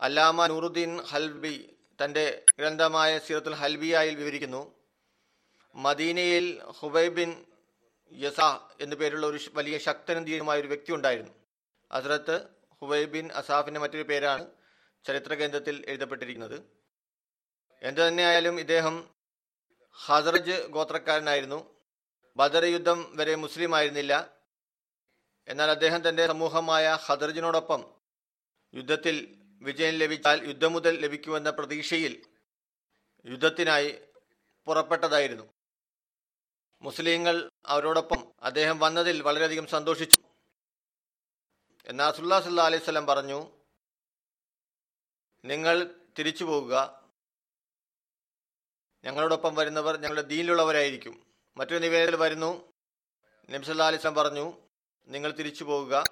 അല്ലാമ നൂറുദ്ദീൻ ഹൽബി തന്റെ ഗ്രന്ഥമായ സീറത്തുൽ ഹൽബിയായിൽ വിവരിക്കുന്നു മദീനയിൽ ഹുബൈബിൻ ബിൻ യസ എന്നു പേരുള്ള ഒരു വലിയ ശക്തനും ഒരു വ്യക്തി ഉണ്ടായിരുന്നു. ഹസ്രത്ത് ഹുബൈബ് ബിൻ അസാഫിന്റെ മറ്റൊരു പേരാണ് ചരിത്ര കേന്ദ്രത്തിൽ എഴുതപ്പെട്ടിരിക്കുന്നത്. എന്തു തന്നെയായാലും ഇദ്ദേഹം ഹസറജ് ഗോത്രക്കാരനായിരുന്നു. ബദർ യുദ്ധം വരെ മുസ്ലിം ആയിരുന്നില്ല. എന്നാൽ അദ്ദേഹം തന്റെ സമൂഹമായ ഹദർജിനോടൊപ്പം യുദ്ധത്തിൽ വിജയം ലഭിച്ചാൽ യുദ്ധം മുതൽ ലഭിക്കുമെന്ന പ്രതീക്ഷയിൽ യുദ്ധത്തിനായി പുറപ്പെട്ടതായിരുന്നു. മുസ്ലിങ്ങൾ അവരോടൊപ്പം അദ്ദേഹം വന്നതിൽ വളരെയധികം സന്തോഷിച്ചു. എന്നാൽ സുല്ലാ സല്ലാ അലൈഹി സ്വലം പറഞ്ഞു നിങ്ങൾ തിരിച്ചു പോകുക. ഞങ്ങളോടൊപ്പം വരുന്നവർ ഞങ്ങളുടെ ദീനിലുള്ളവരായിരിക്കും. മറ്റൊരു നിവേദനത്തിൽ വരുന്നു നബ്സല്ലാ അലിസ്ലാം പറഞ്ഞു നിങ്ങൾ തിരിച്ചു പോകുക.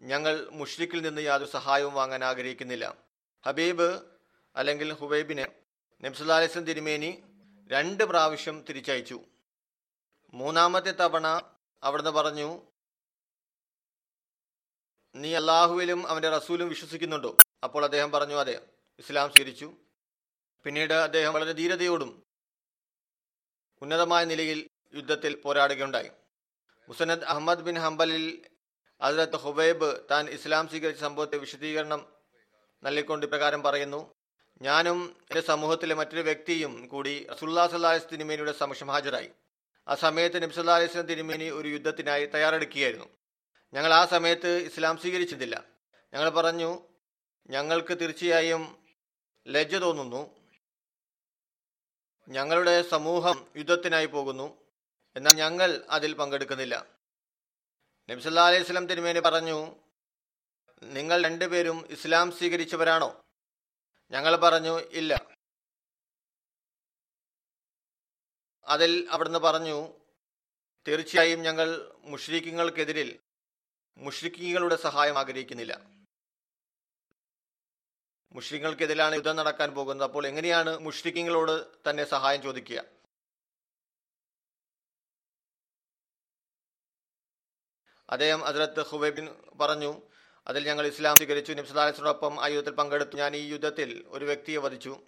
ഞങ്ങൾ മുഷ്രിക്കിൽ നിന്ന് യാതൊരു സഹായവും വാങ്ങാൻ ആഗ്രഹിക്കുന്നില്ല. ഹബീബ് അല്ലെങ്കിൽ ഹുബൈബിനെ നബ്സല്ലാ അലിസ്ലം തിരുമേനി രണ്ട് പ്രാവശ്യം തിരിച്ചയച്ചു. മൂന്നാമത്തെ തവണ അവിടുന്ന് പറഞ്ഞു നീ അള്ളാഹുവിലും അവന്റെ റസൂലും വിശ്വസിക്കുന്നുണ്ടോ? അപ്പോൾ അദ്ദേഹം പറഞ്ഞു അതെ. ഇസ്ലാം സ്വീകരിച്ചു. പിന്നീട് അദ്ദേഹം വളരെ ധീരതയോടും ഉന്നതമായ നിലയിൽ യുദ്ധത്തിൽ പോരാടുകയുണ്ടായി. മുസനദ് അഹമ്മദ് ബിൻ ഹംബലിൽ ഹസ്രത്ത് ഹുബൈബ് താൻ ഇസ്ലാം സ്വീകരിച്ച സംഭവത്തെ വിശദീകരണം നൽകിക്കൊണ്ട് ഇപ്രകാരം പറയുന്നു ഞാനും എന്റെ സമൂഹത്തിലെ മറ്റൊരു വ്യക്തിയും കൂടി റസുല്ലാ സല്ലാസ് തിരുമേനിയുടെ സമക്ഷം ഹാജരായി. ആ സമയത്ത് നബ്സല്ലാ അലൈഹി തിരുമേനി ഒരു യുദ്ധത്തിനായി തയ്യാറെടുക്കുകയായിരുന്നു. ഞങ്ങൾ ആ സമയത്ത് ഇസ്ലാം സ്വീകരിച്ചതില്ല. ഞങ്ങൾ പറഞ്ഞു ഞങ്ങൾക്ക് തീർച്ചയായും ലജ്ജ തോന്നുന്നു. ഞങ്ങളുടെ സമൂഹം യുദ്ധത്തിനായി പോകുന്നു. എന്നാൽ ഞങ്ങൾ അതിൽ പങ്കെടുക്കുന്നില്ല. നബ്സല്ലാ അലൈഹി സ്വലം തിരുമേനി പറഞ്ഞു നിങ്ങൾ രണ്ടുപേരും ഇസ്ലാം സ്വീകരിച്ചവരാണോ? ഞങ്ങൾ പറഞ്ഞു ഇല്ല. അതിൽ അവിടുന്ന് പറഞ്ഞു തീർച്ചയായും ഞങ്ങൾ മുഷ്രിഖിങ്ങൾക്കെതിരിൽ മുഷ്രിഖിങ്ങളുടെ സഹായം ആഗ്രഹിക്കുന്നില്ല. മുഷ്രിങ്ങൾക്കെതിരാണ് യുദ്ധം നടക്കാൻ പോകുന്നത്. അപ്പോൾ എങ്ങനെയാണ് മുഷ്രിഖിങ്ങളോട് തന്നെ സഹായം ചോദിക്കുക? അദ്ദേഹം ഹസ്രത്ത് ഹുബൈബിൻ പറഞ്ഞു അതിൽ ഞങ്ങൾ ഇസ്ലാം സ്വീകരിച്ചു. നിബ്സലാലിസിനോടൊപ്പം ആ യുദ്ധത്തിൽ പങ്കെടുത്തു. ഞാൻ ഈ യുദ്ധത്തിൽ ഒരു വ്യക്തിയെ വധിച്ചു.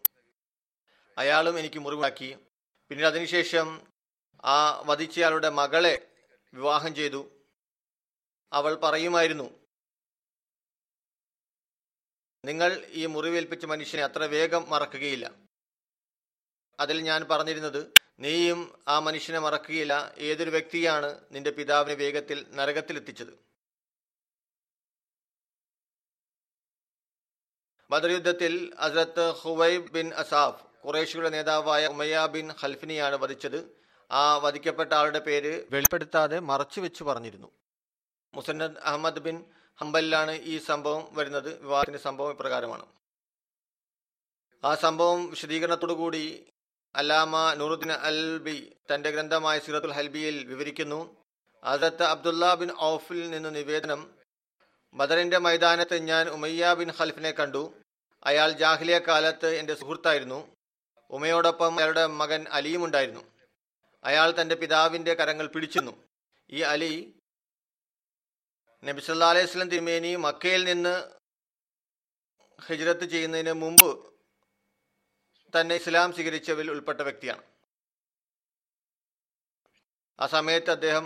അയാളും എനിക്ക് മുറിവാക്കി പിന്നീട് അതിനുശേഷം ആ വധിച്ചയാളുടെ മകളെ വിവാഹം ചെയ്തു. അവൾ പറയുമായിരുന്നു നിങ്ങൾ ഈ മുറിവേൽപ്പിച്ച മനുഷ്യനെ അത്ര വേഗം മറക്കുകയില്ല. അതിൽ ഞാൻ പറഞ്ഞിരുന്നത് നീയും ആ മനുഷ്യനെ മറക്കുകയില്ല. ഏതൊരു വ്യക്തിയാണ് നിന്റെ പിതാവിനെ വേഗത്തിൽ നരകത്തിലെത്തിച്ചത്? ബദർ യുദ്ധത്തിൽ ഹസ്രത്ത് ഹുവൈബ് ബിൻ അസാഫ് ഖുറേഷിയുടെ നേതാവായ ഉമയ്യ ബിൻ ഹൽഫിനെയാണ് വധിച്ചത്. ആ വധിക്കപ്പെട്ട ആളുടെ പേര് വെളിപ്പെടുത്താതെ മറച്ചു വെച്ച് പറഞ്ഞിരുന്നു. മുസന്നദ് അഹമ്മദ് ബിൻ ഹംബലിലാണ് ഈ സംഭവം വരുന്നത്. വിവാഹത്തിന്റെ സംഭവം ഇപ്രകാരമാണ്. ആ സംഭവം വിശദീകരണത്തോടു കൂടി അലാമ നൂറുദ്ദീൻ അൽബി തന്റെ ഗ്രന്ഥമായ സിറത്തുൽ ഹൽബിയിൽ വിവരിക്കുന്നു. അസത്ത് അബ്ദുല്ല ബിൻ ഔഫിൽ നിന്ന് നിവേദനം ബദറിന്റെ മൈതാനത്ത് ഞാൻ ഉമയ്യ ബിൻ ഖൽഫിനെ കണ്ടു. അയാൾ ജാഹ്ലിയ കാലത്ത് എന്റെ സുഹൃത്തായിരുന്നു. ഉമയോടൊപ്പം അയാളുടെ മകൻ അലിയും ഉണ്ടായിരുന്നു. അയാൾ തന്റെ പിതാവിന്റെ കരങ്ങൾ പിടിച്ചിരുന്നു. ഈ അലി നബി സല്ലാ അലൈഹി സ്വലം തിരുമേനി മക്കയിൽ നിന്ന് ഹിജ്രത്ത് ചെയ്യുന്നതിന് മുമ്പ് തന്നെ ഇസ്ലാം സ്വീകരിച്ചവരിൽ ഉൾപ്പെട്ട വ്യക്തിയാണ് ആ സമയത്ത് അദ്ദേഹം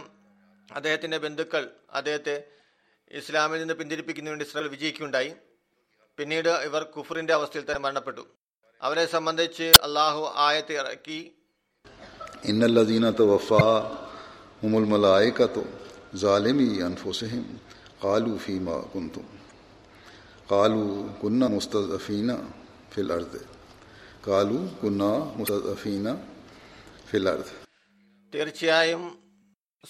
അദ്ദേഹത്തിന്റെ ബന്ധുക്കൾ അദ്ദേഹത്തെ ഇസ്ലാമിൽ നിന്ന് പിന്തിരിപ്പിക്കുന്നതിന് വേണ്ടി ഇസ്രായേൽ വിജയിക്കുകയുണ്ടായി പിന്നീട് ഇവർ കുഫറിന്റെ അവസ്ഥയിൽ തന്നെ മരണപ്പെട്ടു അവരെ സംബന്ധിച്ച് അള്ളാഹു ആയത്ത് ഇറക്കി
إن الذين توفاهم الملائكة ظالمي أنفسهم قالوا فيما كنتم. قالوا كنا مستضعفين في الارض قالوا كنا مستضعفين في الارض
തീർച്ചയായും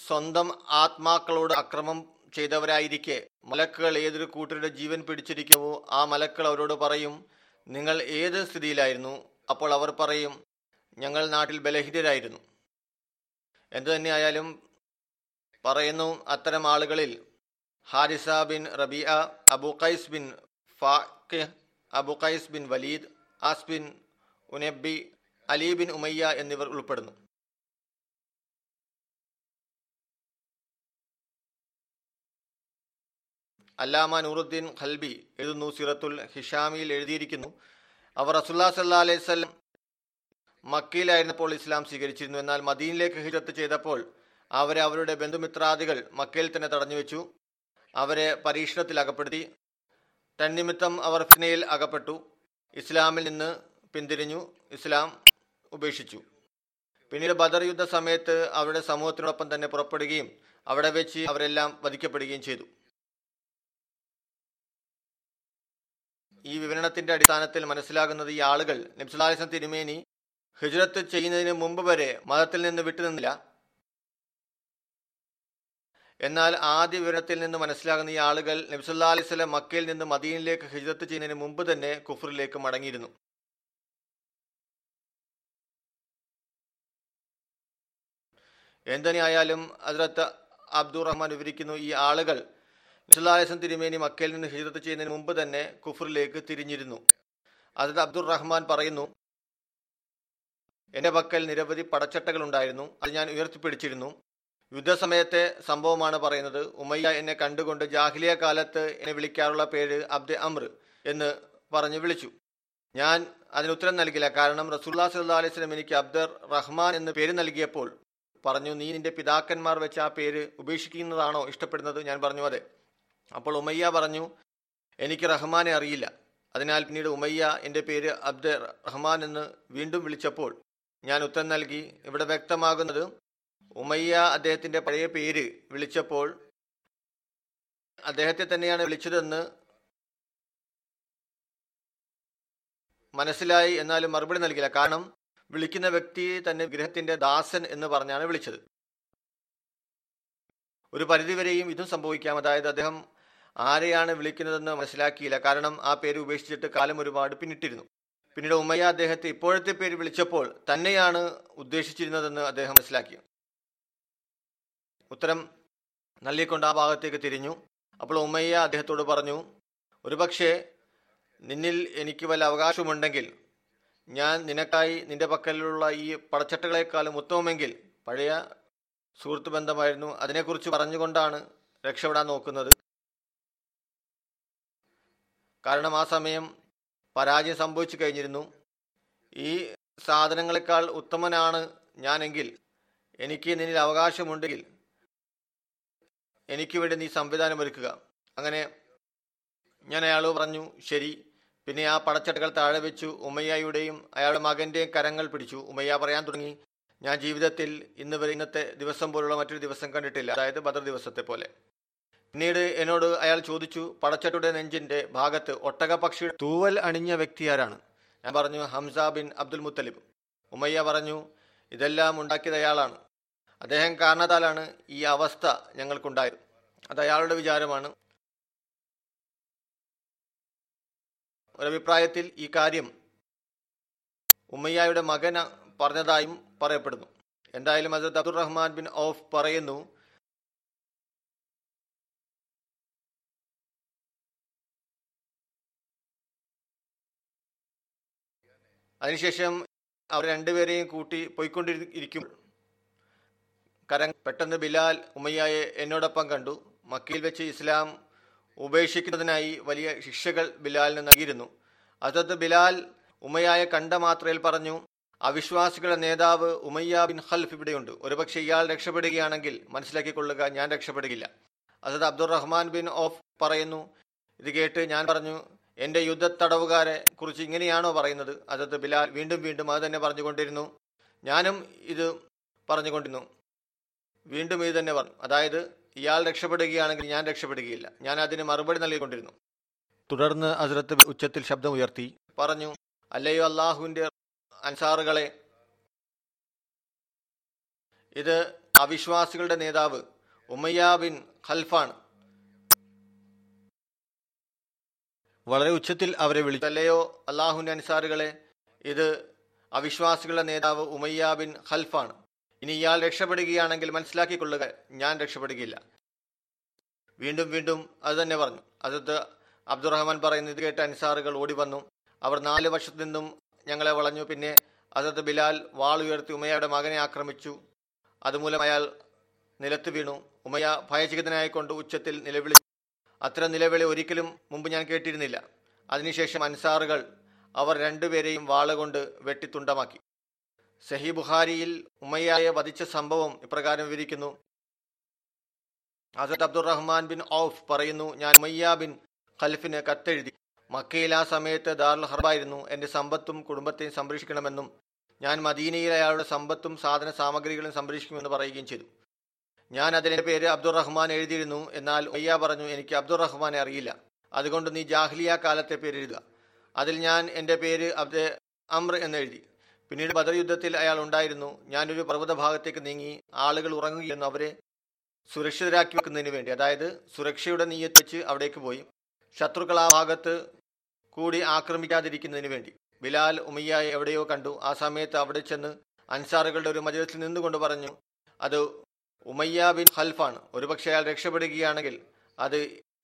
സ്വന്തം ആത്മാക്കളോട് അക്രമം ചെയ്തവരായിരിക്കെ. മലക്കുകൾ ഏതൊരു കൂട്ടരുടെ ജീവൻ പിടിച്ചിരിക്കുമോ ആ മലക്കൾ അവരോട് പറയും നിങ്ങൾ ഏത് സ്ഥിതിയിലായിരുന്നു? അപ്പോൾ അവർ പറയും ഞങ്ങൾ നാട്ടിൽ ബലഹിതരായിരുന്നു എന്തു തന്നെയായാലും പറയുന്നു അത്തരം ആളുകളിൽ ഹാരിസ ബിൻ റബിയ അബു ഖൈസ് ബിൻ ഫാഖ് അബു ഖൈസ് bin Waleed as bin ഉനബി Ali bin Umayya എന്നിവർ ഉൾപ്പെടുന്നു. അല്ലാമ നൂറുദ്ദീൻ ഖൽബി എഴുതുന്നു സിറത്തുൽ ഹിഷാമിയിൽ എഴുതിയിരിക്കുന്നു. അവർ റസുല്ലാ സല്ലാ അലൈഹി സ്വലം മക്കയിലായിരുന്നപ്പോൾ ഇസ്ലാം സ്വീകരിച്ചിരുന്നു. എന്നാൽ മദീനിലേക്ക് ഹിജത്ത് ചെയ്തപ്പോൾ അവരെ അവരുടെ ബന്ധുമിത്രാദികൾ മക്കയിൽ തന്നെ തടഞ്ഞു വെച്ചു അവരെ പരീക്ഷണത്തിൽ അകപ്പെടുത്തി തന്നിമിത്തം അവർ ഫിനയിൽ അകപ്പെട്ടു. ഇസ്ലാമിൽ നിന്ന് പിന്തിരിഞ്ഞു. ഇസ്ലാം ഉപേക്ഷിച്ചു. പിന്നീട് ബദർ യുദ്ധ സമയത്ത് അവരുടെ സമൂഹത്തിനോടൊപ്പം തന്നെ പുറപ്പെടുകയും അവിടെ വെച്ച് അവരെല്ലാം വധിക്കപ്പെടുകയും ചെയ്തു. ഈ വിവരണത്തിന്റെ അടിസ്ഥാനത്തിൽ മനസ്സിലാകുന്നത് ഈ ആളുകൾ നിംസലാലിസം തിരുമേനി ഹിജ്രത്ത് ചെയ്യുന്നതിന് മുമ്പ് വരെ മതത്തിൽ നിന്ന് വിട്ടുനിന്നില്ല. എന്നാൽ ആദ്യ വിവരത്തിൽ നിന്ന് മനസ്സിലാകുന്ന ഈ ആളുകൾ നബ്സുല്ലാ അലൈസ്ലം മക്കയിൽ നിന്ന് മദീനിലേക്ക് ഹിജ്രത്ത് ചെയ്യുന്നതിന് മുമ്പ് തന്നെ കുഫറിലേക്ക് മടങ്ങിയിരുന്നു. എന്തിനായാലും അതിലത്ത് അബ്ദുറഹ്മാൻ വിവരിക്കുന്നു ഈ ആളുകൾ നബ്സുല്ലാസ്ലം തിരുമേനി മക്കയിൽ നിന്ന് ഹിജ്രത്ത് ചെയ്യുന്നതിന് മുമ്പ് തന്നെ കുഫറിലേക്ക് തിരിഞ്ഞിരുന്നു. അതിൽ അബ്ദുറഹ്മാൻ പറയുന്നു എന്റെ പക്കൽ നിരവധി പടച്ചട്ടകൾ ഉണ്ടായിരുന്നു അത് ഞാൻ ഉയർത്തിപ്പിടിച്ചിരുന്നു. യുദ്ധസമയത്തെ സംഭവമാണ് പറയുന്നത്. ഉമയ്യ എന്നെ കണ്ടുകൊണ്ട് ജാഹ്ലിയ കാലത്ത് എന്നെ വിളിക്കാറുള്ള പേര് അബ്ദെ അമർ എന്ന് പറഞ്ഞു വിളിച്ചു. ഞാൻ അതിന് ഉത്തരം നൽകില്ല. കാരണം റസൂല്ലാ സല്ലാ അലൈഹി സ്വലം എനിക്ക് അബ്ദർ റഹ്മാൻ എന്ന് പേര് നൽകിയപ്പോൾ പറഞ്ഞു നീ നിന്റെ പിതാക്കന്മാർ വെച്ച് ആ പേര് ഉപേക്ഷിക്കുന്നതാണോ? ഇഷ്ടപ്പെടുന്നത്? ഞാൻ പറഞ്ഞു അതെ. അപ്പോൾ ഉമയ്യ പറഞ്ഞു എനിക്ക് റഹ്മാനെ അറിയില്ല. അതിനാൽ പിന്നീട് ഉമയ്യ എന്റെ പേര് അബ്ദെ റഹ്മാൻ എന്ന് വീണ്ടും വിളിച്ചപ്പോൾ ഞാൻ ഉത്തരം നൽകി. ഇവിടെ വ്യക്തമാകുന്നത് ഉമയ്യ അദ്ദേഹത്തിന്റെ പഴയ പേര് വിളിച്ചപ്പോൾ അദ്ദേഹത്തെ തന്നെയാണ് വിളിച്ചതെന്ന് മനസ്സിലായി എന്നാലും മറുപടി നൽകില്ല. കാരണം വിളിക്കുന്ന വ്യക്തി തന്നെ ഗൃഹത്തിന്റെ ദാസൻ എന്ന് പറഞ്ഞാണ് വിളിച്ചത്. ഒരു പരിധിവരെയും ഇതും സംഭവിക്കാം. അതായത് അദ്ദേഹം ആരെയാണ് വിളിക്കുന്നതെന്ന് മനസ്സിലാക്കിയില്ല. കാരണം ആ പേര് ഉപേക്ഷിച്ചിട്ട് കാലം ഒരുപാട് പിന്നിട്ടിരുന്നു. പിന്നീട് ഉമയ്യ അദ്ദേഹത്തെ ഇപ്പോഴത്തെ പേര് വിളിച്ചപ്പോൾ തന്നെയാണ് ഉദ്ദേശിച്ചിരുന്നതെന്ന് അദ്ദേഹം മനസ്സിലാക്കി. ഉത്തരം നൽകിക്കൊണ്ട് ആ ഭാഗത്തേക്ക് തിരിഞ്ഞു. അപ്പോൾ ഉമ്മയ്യ അദ്ദേഹത്തോട് പറഞ്ഞു ഒരുപക്ഷെ നിന്നിൽ എനിക്ക് വല്ല അവകാശമുണ്ടെങ്കിൽ ഞാൻ നിനക്കായി നിന്റെ പക്കലുള്ള ഈ പടച്ചട്ടകളെക്കാളും ഉത്തമമെങ്കിൽ പഴയ സുഹൃത്ത് ബന്ധമായിരുന്നു. അതിനെക്കുറിച്ച് പറഞ്ഞുകൊണ്ടാണ് രക്ഷപ്പെടാൻ നോക്കുന്നത്. കാരണം ആ സമയം പരാജയം സംഭവിച്ചു കഴിഞ്ഞിരുന്നു. ഈ സാധനങ്ങളെക്കാൾ ഉത്തമനാണ് ഞാനെങ്കിൽ എനിക്ക് നിന്നിൽ അവകാശമുണ്ടെങ്കിൽ എനിക്ക് വേണ്ടി നീ സംവിധാനം ഒരുക്കുക. അങ്ങനെ ഞാൻ അയാളോട് പറഞ്ഞു ശരി. പിന്നെ ആ പടച്ചട്ടകൾ താഴെ വെച്ചു ഉമയ്യയുടെയും അയാളുടെ മകന്റെയും കരങ്ങൾ പിടിച്ചു. ഉമയ്യ പറയാൻ തുടങ്ങി ഞാൻ ജീവിതത്തിൽ ഇന്ന് വരെ ഇന്നത്തെ ദിവസം പോലുള്ള മറ്റൊരു ദിവസം കണ്ടിട്ടില്ല. അതായത് ബദർ ദിവസത്തെ പോലെ. പിന്നീട് എന്നോട് അയാൾ ചോദിച്ചു പടച്ചട്ടയുടെ നെഞ്ചിന്റെ ഭാഗത്ത് ഒട്ടക പക്ഷിയുടെ തൂവൽ അണിഞ്ഞ വ്യക്തി ആരാണ്? ഞാൻ പറഞ്ഞു ഹംസ ബിൻ അബ്ദുൽ മുത്തലിബ്. ഉമയ്യ പറഞ്ഞു ഇതെല്ലാം ഉണ്ടാക്കിയത് അയാളാണ്. അദ്ദേഹം കാരണത്താലാണ് ഈ അവസ്ഥ ഞങ്ങൾക്കുണ്ടായത്. അത് അയാളുടെ വിചാരമാണ്. ഒരഭിപ്രായത്തിൽ ഈ കാര്യം ഉമ്മയ്യായുടെ മകന പറഞ്ഞതായും പറയപ്പെടുന്നു. എന്തായാലും ഹസരത് അബ്ദുറഹ്മാൻ ബിൻ ഔഫ് പറയുന്നു അതിനുശേഷം അവർ രണ്ടുപേരെയും കൂട്ടി പോയിക്കൊണ്ടിരിക്കും. കരം പെട്ടെന്ന് ബിലാൽ ഉമ്മയ്യായെ എന്നോടൊപ്പം കണ്ടു. മക്കയിൽ വെച്ച് ഇസ്ലാം ഉപേക്ഷിക്കുന്നതിനായി വലിയ ശിക്ഷകൾ ബിലാലിന് നൽകിയിരുന്നു. അതത് ബിലാൽ ഉമയ്യായെ കണ്ട മാത്രയിൽ പറഞ്ഞു അവിശ്വാസികളുടെ നേതാവ് ഉമയ്യ ബിൻ ഖൽഫ് ഇവിടെയുണ്ട്. ഒരുപക്ഷെ ഇയാൾ രക്ഷപ്പെടുകയാണെങ്കിൽ മനസ്സിലാക്കിക്കൊള്ളുക ഞാൻ രക്ഷപ്പെടുകയില്ല. അതത് അബ്ദുറഹ്മാൻ ബിൻ ഓഫ് പറയുന്നു. ഇത് കേട്ട് ഞാൻ പറഞ്ഞു എന്റെ യുദ്ധത്തടവുകാരെ കുറിച്ച് ഇങ്ങനെയാണോ പറയുന്നത്? അതത് ബിലാൽ വീണ്ടും വീണ്ടും അത് തന്നെ പറഞ്ഞുകൊണ്ടിരുന്നു. ഞാനും ഇത് പറഞ്ഞുകൊണ്ടിരുന്നു. വീണ്ടും ഇത് തന്നെ പറഞ്ഞു. അതായത് ഇയാൾ രക്ഷപ്പെടുകയാണെങ്കിൽ ഞാൻ രക്ഷപ്പെടുകയില്ല. ഞാൻ അതിന് മറുപടി നൽകിക്കൊണ്ടിരുന്നു. തുടർന്ന് ഹസ്രത്ത് ഉച്ചത്തിൽ ശബ്ദം ഉയർത്തി. പറഞ്ഞു അല്ലയോ അള്ളാഹുവിന്റെ അൻസാറുകളെ ഇത് അവിശ്വാസികളുടെ നേതാവ് ഉമയ്യ ബിൻ ഖൽഫാണ്. വളരെ ഉച്ചത്തിൽ അവരെ വിളിച്ചു. അല്ലയോ അള്ളാഹുവിന്റെ അൻസാറുകളെ ഇത് അവിശ്വാസികളുടെ നേതാവ് ഉമയ്യ ബിൻ ഖൽഫാണ്. ഇനി ഇയാൾ രക്ഷപ്പെടുകയാണെങ്കിൽ മനസ്സിലാക്കിക്കൊള്ളുക. ഞാൻ രക്ഷപ്പെടുകയില്ല. വീണ്ടും വീണ്ടും അത് തന്നെ പറഞ്ഞു. അതത് അബ്ദുറഹ്മാൻ പറയുന്നത് കേട്ട് അൻസാറുകൾ ഓടി വന്നു അവർ നാല് വർഷത്തു നിന്നും ഞങ്ങളെ വളഞ്ഞു. പിന്നെ അതത് ബിലാൽ വാൾ ഉയർത്തി ഉമയയുടെ മകനെ ആക്രമിച്ചു. അതുമൂലം അയാൾ നിലത്ത് വീണു. ഉമയ ഭയചകിതനായിക്കൊണ്ട് ഉച്ചത്തിൽ നിലവിളിച്ചു അത്ര നിലവിളി ഒരിക്കലും മുമ്പ് ഞാൻ കേട്ടിരുന്നില്ല. അതിനുശേഷം അൻസാറുകൾ അവർ രണ്ടുപേരെയും വാളുകൊണ്ട് വെട്ടിത്തുണ്ടമാക്കി. സഹി ബുഖാരിയിൽ ഉമ്മയ്യായെ വധിച്ച സംഭവം ഇപ്രകാരം വിവരിക്കുന്നു. ഹസരത് അബ്ദുറഹ്മാൻ ബിൻ ഔഫ് പറയുന്നു ഞാൻ ഉമ്മയ്യ ബിൻ ഖൽഫിന് കത്തെഴുതി. മക്കയിൽ ആ സമയത്ത് ദാറുൽ ഹർബായിരുന്നു എന്റെ സമ്പത്തും കുടുംബത്തെയും സംരക്ഷിക്കണമെന്നും ഞാൻ മദീനയിൽ അയാളുടെ സമ്പത്തും സാധന സാമഗ്രികളും സംരക്ഷിക്കുമെന്ന് പറയുകയും ചെയ്തു. ഞാൻ അതിന്റെ പേര് അബ്ദുറഹ്മാൻ എഴുതിയിരുന്നു. എന്നാൽ ഒയ്യ പറഞ്ഞു എനിക്ക് അബ്ദുറഹ്മാനെ അറിയില്ല. അതുകൊണ്ട് നീ ജാഹ്ലിയ കാലത്തെ പേര് എഴുതുക. അതിൽ ഞാൻ എന്റെ പേര് അബ്ദെ അമ്ര എന്ന് എഴുതി. പിന്നീട് ബദർ യുദ്ധത്തിൽ അയാൾ ഉണ്ടായിരുന്നു. ഞാനൊരു പർവത ഭാഗത്തേക്ക് നീങ്ങി ആളുകൾ ഉറങ്ങുകയെന്ന് അവരെ സുരക്ഷിതരാക്കി വെക്കുന്നതിന് വേണ്ടി. അതായത് സുരക്ഷയുടെ നീയത്ത് വെച്ച് അവിടേക്ക് പോയി. ശത്രുക്കൾ ആ ഭാഗത്ത് കൂടി ആക്രമിക്കാതിരിക്കുന്നതിന് വേണ്ടി. ബിലാൽ ഉമയ്യ എവിടെയോ കണ്ടു. ആ സമയത്ത് അവിടെ ചെന്ന് അൻസാറുകളുടെ ഒരു മജലത്തിൽ നിന്നുകൊണ്ട് പറഞ്ഞു അത് ഉമയ്യ ബിൻ ഹൽഫാണ് ഒരുപക്ഷെ അയാൾ രക്ഷപ്പെടുകയാണെങ്കിൽ അത്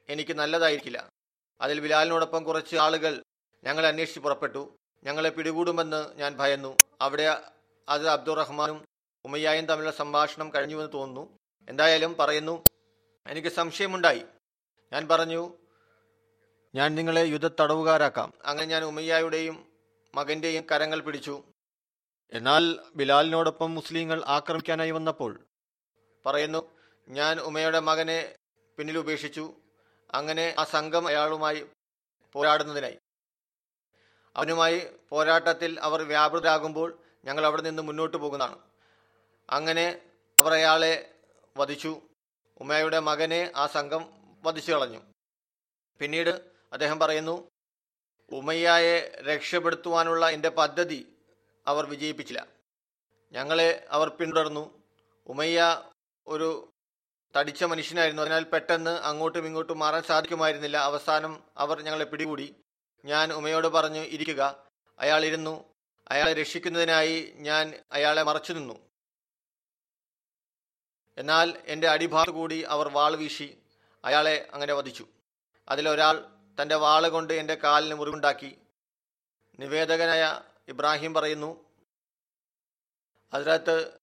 എനിക്ക് നല്ലതായിരിക്കില്ല. അതിൽ ബിലാലിനോടൊപ്പം കുറച്ച് ആളുകൾ ഞങ്ങൾ അന്വേഷിച്ച് പുറപ്പെട്ടു. ഞങ്ങളെ പിടികൂടുമെന്ന് ഞാൻ ഭയന്നു. അവിടെ അത് അബ്ദുറഹ്മാനും ഉമയ്യായും തമ്മിലുള്ള സംഭാഷണം കഴിഞ്ഞുവെന്ന് തോന്നുന്നു. എന്തായാലും പറയുന്നു എനിക്ക് സംശയമുണ്ടായി. ഞാൻ പറഞ്ഞു ഞാൻ നിങ്ങളെ യുദ്ധ തടവുകാരാക്കാം അങ്ങനെ ഞാൻ ഉമയ്യായുടെയും മകന്റെയും കരങ്ങൾ പിടിച്ചു. എന്നാൽ ബിലാലിനോടൊപ്പം മുസ്ലിങ്ങൾ ആക്രമിക്കാനായി വന്നപ്പോൾ പറയുന്നു ഞാൻ ഉമയുടെ മകനെ പിന്നിൽ ഉപേക്ഷിച്ചു. അങ്ങനെ ആ സംഘം അയാളുമായി പോരാടുന്നതിനായി. അവനുമായി പോരാട്ടത്തിൽ അവർ വ്യാപൃതരാകുമ്പോൾ ഞങ്ങൾ അവിടെ നിന്ന് മുന്നോട്ട് പോകുന്നതാണ്. അങ്ങനെ അവർ അയാളെ വധിച്ചു. ഉമയുടെ മകനെ ആ സംഘം വധിച്ചു കളഞ്ഞു. പിന്നീട് അദ്ദേഹം പറയുന്നു ഉമ്മയ്യയെ രക്ഷപ്പെടുത്തുവാനുള്ള എന്റെ പദ്ധതി അവർ വിജയിപ്പിച്ചില്ല. ഞങ്ങളെ അവർ പിന്തുടർന്നു. ഉമയ്യ ഒരു തടിച്ച മനുഷ്യനായിരുന്നു. അതിനാൽ പെട്ടെന്ന് അങ്ങോട്ടും ഇങ്ങോട്ടും മാറാൻ സാധിക്കുമായിരുന്നില്ല. അവസാനം അവർ ഞങ്ങളെ പിടികൂടി. ഞാൻ ഉമയോട് പറഞ്ഞു ഇരിക്കുക. അയാൾ ഇരുന്നു. അയാളെ രക്ഷിക്കുന്നതിനായി ഞാൻ അയാളെ മറച്ചു നിന്നു. എന്നാൽ എന്റെ അടിഭാഗത്ത് കൂടി അവർ വാൾ വീശി അയാളെ അങ്ങനെ വധിച്ചു. അതിലൊരാൾ തന്റെ വാൾ കൊണ്ട് എന്റെ കാലിന് മുറിവുണ്ടാക്കി. നിവേദകനായ ഇബ്രാഹിം പറയുന്നു അതിനകത്ത്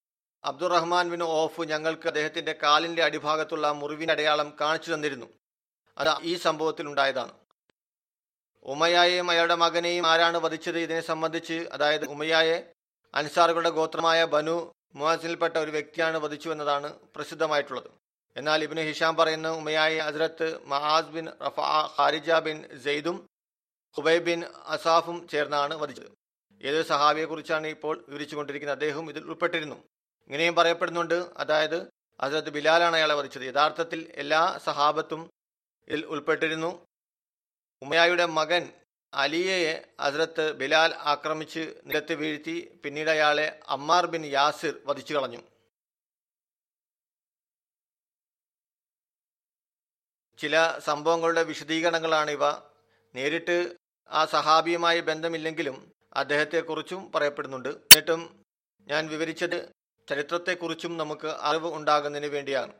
അബ്ദുറഹ്മാൻ ബിൻ ഓഫ് ഞങ്ങൾക്ക് അദ്ദേഹത്തിന്റെ കാലിന്റെ അടിഭാഗത്തുള്ള മുറിവിന്റെ അടയാളം കാണിച്ചു തന്നിരുന്നു. അത് ഈ സംഭവത്തിൽ ഉണ്ടായതാണ്. ഉമയായെയും അയാളുടെ മകനെയും ആരാണ് വധിച്ചത് ഇതിനെ സംബന്ധിച്ച്? അതായത് ഉമയായെ അൻസാറുകളുടെ ഗോത്രമായ ബനു മുഹാസിൽപ്പെട്ട ഒരു വ്യക്തിയാണ് വധിച്ചു എന്നതാണ് പ്രസിദ്ധമായിട്ടുള്ളത്. എന്നാൽ ഇബിന് ഹിഷാം പറയുന്ന ഉമയായെ ഹസ്രത്ത് മഹാസ് ബിൻ റഫ ഖാരിജ ബിൻ സെയ്ദും ഹുബൈ ബിൻ അസാഫും ചേർന്നാണ് വധിച്ചത്. ഏത് സഹാബിയെ കുറിച്ചാണ് ഇപ്പോൾ വിവരിച്ചുകൊണ്ടിരിക്കുന്നത്? അദ്ദേഹം ഇതിൽ ഉൾപ്പെട്ടിരുന്നു. ഇങ്ങനെയും പറയപ്പെടുന്നുണ്ട്. അതായത് ഹസരത്ത് ബിലാലാണ് അയാളെ വധിച്ചത്. യഥാർത്ഥത്തിൽ എല്ലാ സഹാബത്തും ഇതിൽ ഉൾപ്പെട്ടിരുന്നു. ഉമയായുടെ മകൻ അലിയയെ ഹസ്രത്ത് ബിലാൽ ആക്രമിച്ച് നിലത്ത് വീഴ്ത്തി പിന്നീട് അയാളെ അമ്മാർ ബിൻ യാസിർ വധിച്ചു കളഞ്ഞു. ചില സംഭവങ്ങളുടെ വിശദീകരണങ്ങളാണ് ഇവ. നേരിട്ട് ആ സഹാബിയുമായി ബന്ധമില്ലെങ്കിലും അദ്ദേഹത്തെക്കുറിച്ചും പറയപ്പെടുന്നുണ്ട്. എന്നിട്ടും ഞാൻ വിവരിച്ചത് ചരിത്രത്തെക്കുറിച്ചും നമുക്ക് അറിവ് ഉണ്ടാകുന്നതിന് വേണ്ടിയാണ്.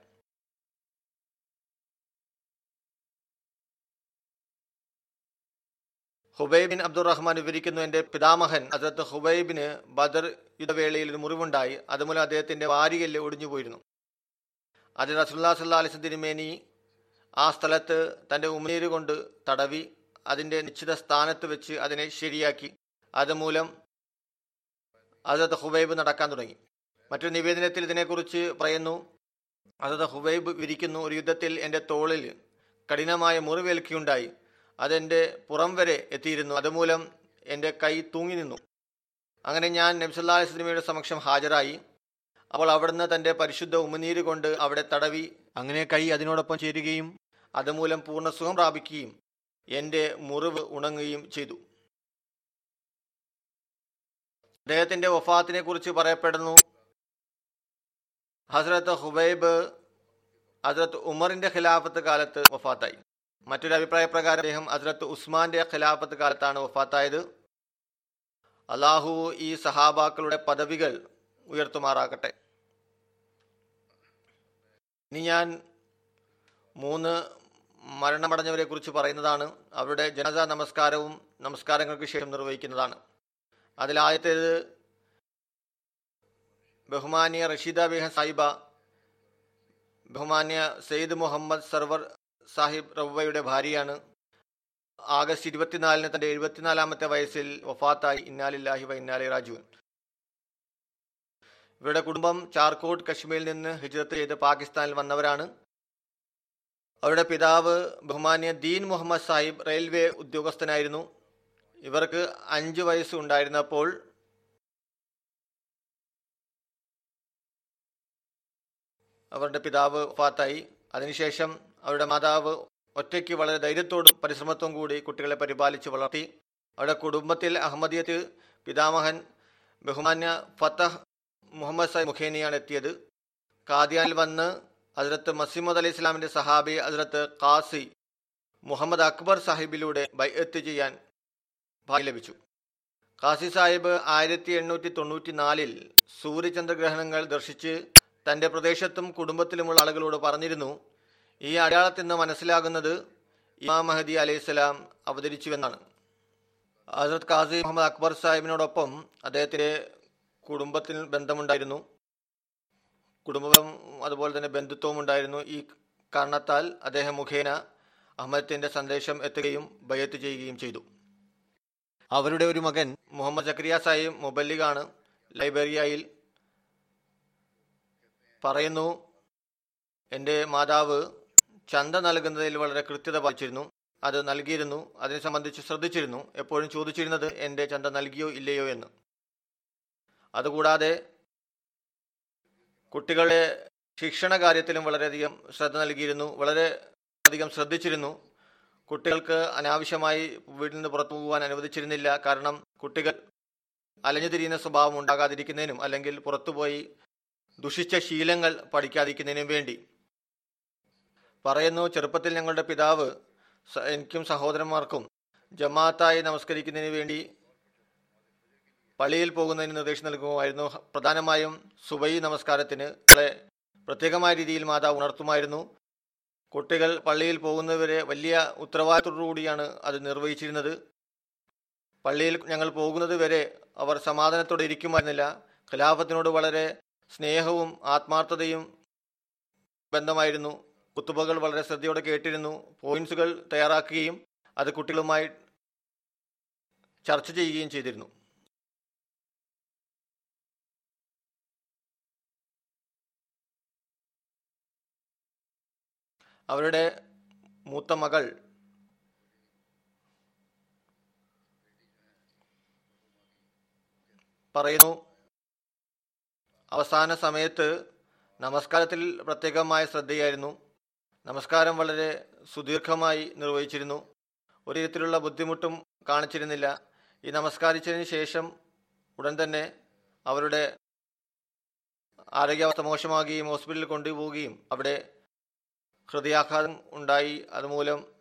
ഹുബൈബിൻ അബ്ദുറഹ്മാൻ വിവരിക്കുന്നു എന്റെ പിതാമഹൻ അതത് ഹുബൈബിന് ബദർ യുദ്ധവേളയിൽ ഒരു മുറിവുണ്ടായി. അതുമൂലം അദ്ദേഹത്തിന്റെ വാരികല്ല് ഒടിഞ്ഞു പോയിരുന്നു അതിൽ റസുല്ലാ സല്ലാ അലിസ് തിരുമേനി ആ സ്ഥലത്ത് തന്റെ ഉമിനീര് കൊണ്ട് തടവി അതിന്റെ നിശ്ചിത സ്ഥാനത്ത് വെച്ച് അതിനെ ശരിയാക്കി. അതുമൂലം അതത് ഹുബൈബ് നടക്കാൻ തുടങ്ങി. മറ്റൊരു നിവേദനത്തിൽ ഇതിനെക്കുറിച്ച് പറയുന്നു അതത് ഹുബൈബ് വിരിക്കുന്നു ഒരു യുദ്ധത്തിൽ എന്റെ തോളിൽ കഠിനമായ മുറിവേൽക്കുകയുണ്ടായി അതെന്റെ പുറം വരെ എത്തിയിരുന്നു. അതുമൂലം എന്റെ കൈ തൂങ്ങി നിന്നു. അങ്ങനെ ഞാൻ നബ്സല്ലാ സിനിമയുടെ സമക്ഷം ഹാജരായി. അവൾ അവിടുന്ന് തന്റെ പരിശുദ്ധ ഉമിനീര് കൊണ്ട് അവിടെ തടവി. അങ്ങനെ കൈ അതിനോടൊപ്പം ചേരുകയും അതുമൂലം പൂർണ സുഖം പ്രാപിക്കുകയും എന്റെ മുറിവ് ഉണങ്ങുകയും ചെയ്തു. അദ്ദേഹത്തിന്റെ വഫാത്തിനെ കുറിച്ച് പറയപ്പെടുന്നു. ഹസ്രത്ത് ഹുബൈബ് ഹസ്രത്ത് ഉമറിന്റെ ഖിലാഫത്ത് കാലത്ത് വഫാത്തായി. മറ്റൊരു അഭിപ്രായ പ്രകാരം അദ്ദേഹം ഹസ്രത്ത് ഉസ്മാന്റെ ഖിലാഫത്ത് കാലത്താണ് വഫാത്തായത്. അള്ളാഹു ഈ സഹാബാക്കളുടെ പദവികൾ ഉയർത്തുമാറാകട്ടെ. ഇനി ഞാൻ മൂന്ന് മരണമടഞ്ഞവരെ കുറിച്ച് പറയുന്നതാണ്. അവരുടെ ജനത നമസ്കാരവും നമസ്കാരങ്ങൾക്ക് ശേഷം നിർവഹിക്കുന്നതാണ്. അതിലാദ്യത്തേത് ബഹുമാനിയ റഷീദ ബിഹ സാഹിബ ബഹുമാനിയ സെയ്ദ് മുഹമ്മദ് സർവർ സാഹിബ് റവ്വയുടെ ഭാര്യയാണ്. ആഗസ്റ്റ് ഇരുപത്തിനാലിന് തന്റെ എഴുപത്തിനാലാമത്തെ വയസ്സിൽ വഫാത്തായി. ഇന്നാലില്ലാഹി വ ഇന്നാലി റാജുവൻ ഇവരുടെ കുടുംബം ചാർക്കോട്ട് കശ്മീരിൽ നിന്ന് ഹിജ്രത്ത് ചെയ്ത് പാകിസ്ഥാനിൽ വന്നവരാണ്. അവരുടെ പിതാവ് ബഹുമാന്യ ദീൻ മുഹമ്മദ് സാഹിബ് റെയിൽവേ ഉദ്യോഗസ്ഥനായിരുന്നു. ഇവർക്ക് അഞ്ച് വയസ്സ് ഉണ്ടായിരുന്നപ്പോൾ അവരുടെ പിതാവ് ഫാത്തായി അതിനുശേഷം അവരുടെ മാതാവ് ഒറ്റയ്ക്ക് വളരെ ധൈര്യത്തോടും പരിശ്രമത്തോടും കൂടി കുട്ടികളെ പരിപാലിച്ച് വളർത്തി. അവരുടെ കുടുംബത്തിൽ അഹമ്മദിയത്ത് പിതാമഹൻ ബഹുമാന്യ ഫത്തഹ് മുഹമ്മദ് സാഹിബ് മുഖേനിയാണ് എത്തിയത്. കാദിയാനിൽ വന്ന് ഹസരത്ത് മസീമദ് അലി ഇസ്ലാമിന്റെ സഹാബി ഹസരത്ത് ഖാസി മുഹമ്മദ് അക്ബർ സാഹിബിലൂടെ ബൈഅത്ത് ചെയ്യാൻ ഭാഗ്യം ലഭിച്ചു. ഖാസി സാഹിബ് ആയിരത്തി എണ്ണൂറ്റി തൊണ്ണൂറ്റി നാലിൽ സൂര്യചന്ദ്രഗ്രഹണങ്ങൾ ദർശിച്ച് തന്റെ പ്രദേശത്തും കുടുംബത്തിലുമുള്ള ആളുകളോട് പറഞ്ഞിരുന്നു ഈ അടയാളത്തിൽ നിന്ന് മനസ്സിലാകുന്നത് ഇമാം മഹദി അലൈഹിസ്സലാം അവതരിച്ചുവെന്നാണ്. ഹസരത് ഖാസി മുഹമ്മദ് അക്ബർ സാഹിബിനോടൊപ്പം അദ്ദേഹത്തിന്റെ കുടുംബത്തിൽ ബന്ധമുണ്ടായിരുന്നു. കുടുംബം അതുപോലെ തന്നെ ബന്ധുത്വവും ഉണ്ടായിരുന്നു. ഈ കാരണത്താൽ അദ്ദേഹം മുഖേന അഹമ്മദത്തിന്റെ സന്ദേശം എത്തുകയും ബയ്യത്ത് ചെയ്യുകയും ചെയ്തു. അവരുടെ ഒരു മകൻ മുഹമ്മദ് ജക്രിയ സാഹിബ് മുബല്ലിഗാണ് ലൈബ്രറിയയിൽ പറയുന്നു എന്റെ മാതാവ് ചന്ത നൽകുന്നതിൽ വളരെ കൃത്യത പാലിച്ചിരുന്നു. അത് നൽകിയിരുന്നു. അതിനെ സംബന്ധിച്ച് ശ്രദ്ധിച്ചിരുന്നു. എപ്പോഴും ചോദിച്ചിരുന്നത് എന്റെ ചന്ത നൽകിയോ ഇല്ലയോ എന്ന്. അതുകൂടാതെ കുട്ടികളെ ശിക്ഷണ കാര്യത്തിലും വളരെയധികം ശ്രദ്ധ നൽകിയിരുന്നു. വളരെ അധികം ശ്രദ്ധിച്ചിരുന്നു. കുട്ടികൾക്ക് അനാവശ്യമായി വീട്ടിൽ നിന്ന് പുറത്തു പോകാൻ അനുവദിച്ചിരുന്നില്ല. കാരണം കുട്ടികൾ അലഞ്ഞു തിരിയുന്ന സ്വഭാവം ഉണ്ടാകാതിരിക്കുന്നതിനും അല്ലെങ്കിൽ പുറത്തുപോയി ദുഷിച്ച ശീലങ്ങൾ പഠിക്കാതിരിക്കുന്നതിനും വേണ്ടി. പറയുന്നു ചെറുപ്പത്തിൽ ഞങ്ങളുടെ പിതാവ് എനിക്കും സഹോദരന്മാർക്കും ജമാഅത്തായി നമസ്കരിക്കുന്നതിന് വേണ്ടി പള്ളിയിൽ പോകുന്നതിന് നിർദ്ദേശം നൽകുമായിരുന്നു. പ്രധാനമായും സുബൈ നമസ്കാരത്തിന് വളരെ പ്രത്യേകമായ രീതിയിൽ മാതാവ് ഉണർത്തുമായിരുന്നു. കുട്ടികൾ പള്ളിയിൽ പോകുന്നവരെ വലിയ ഉത്തരവാദിത്തത്തോടുകൂടിയാണ് അത് നിർവഹിച്ചിരുന്നത്. പള്ളിയിൽ ഞങ്ങൾ പോകുന്നത് വരെ അവർ സമാധാനത്തോടെ ഇരിക്കുമായിരുന്നില്ല. ഖിലാഫത്തിനോട് വളരെ സ്നേഹവും ആത്മാർത്ഥതയും ബന്ധമായിരുന്നു. കുത്തുബകൾ വളരെ ശ്രദ്ധയോടെ കേട്ടിരുന്നു. പോയിന്റ്സുകൾ തയ്യാറാക്കുകയും അത് കുട്ടികളുമായി ചർച്ച ചെയ്യുകയും ചെയ്തിരുന്നു. അവരുടെ മൂത്ത മകൾ പറയുന്നു അവസാന സമയത്ത് നമസ്കാരത്തിൽ പ്രത്യേകമായ ശ്രദ്ധയായിരുന്നു. നമസ്കാരം വളരെ സുദീർഘമായി നിർവഹിച്ചിരുന്നു. ഒരു വിധത്തിലുള്ള ബുദ്ധിമുട്ടും കാണിച്ചിരുന്നില്ല. ഈ നമസ്കാരിച്ചതിന് ശേഷം ഉടൻ തന്നെ അവരുടെ ആരോഗ്യാവസ്ഥ മോശമാകുകയും ഹോസ്പിറ്റലിൽ കൊണ്ടുപോവുകയും അവിടെ ഹൃദയാഘാതം ഉണ്ടായി. അതുമൂലം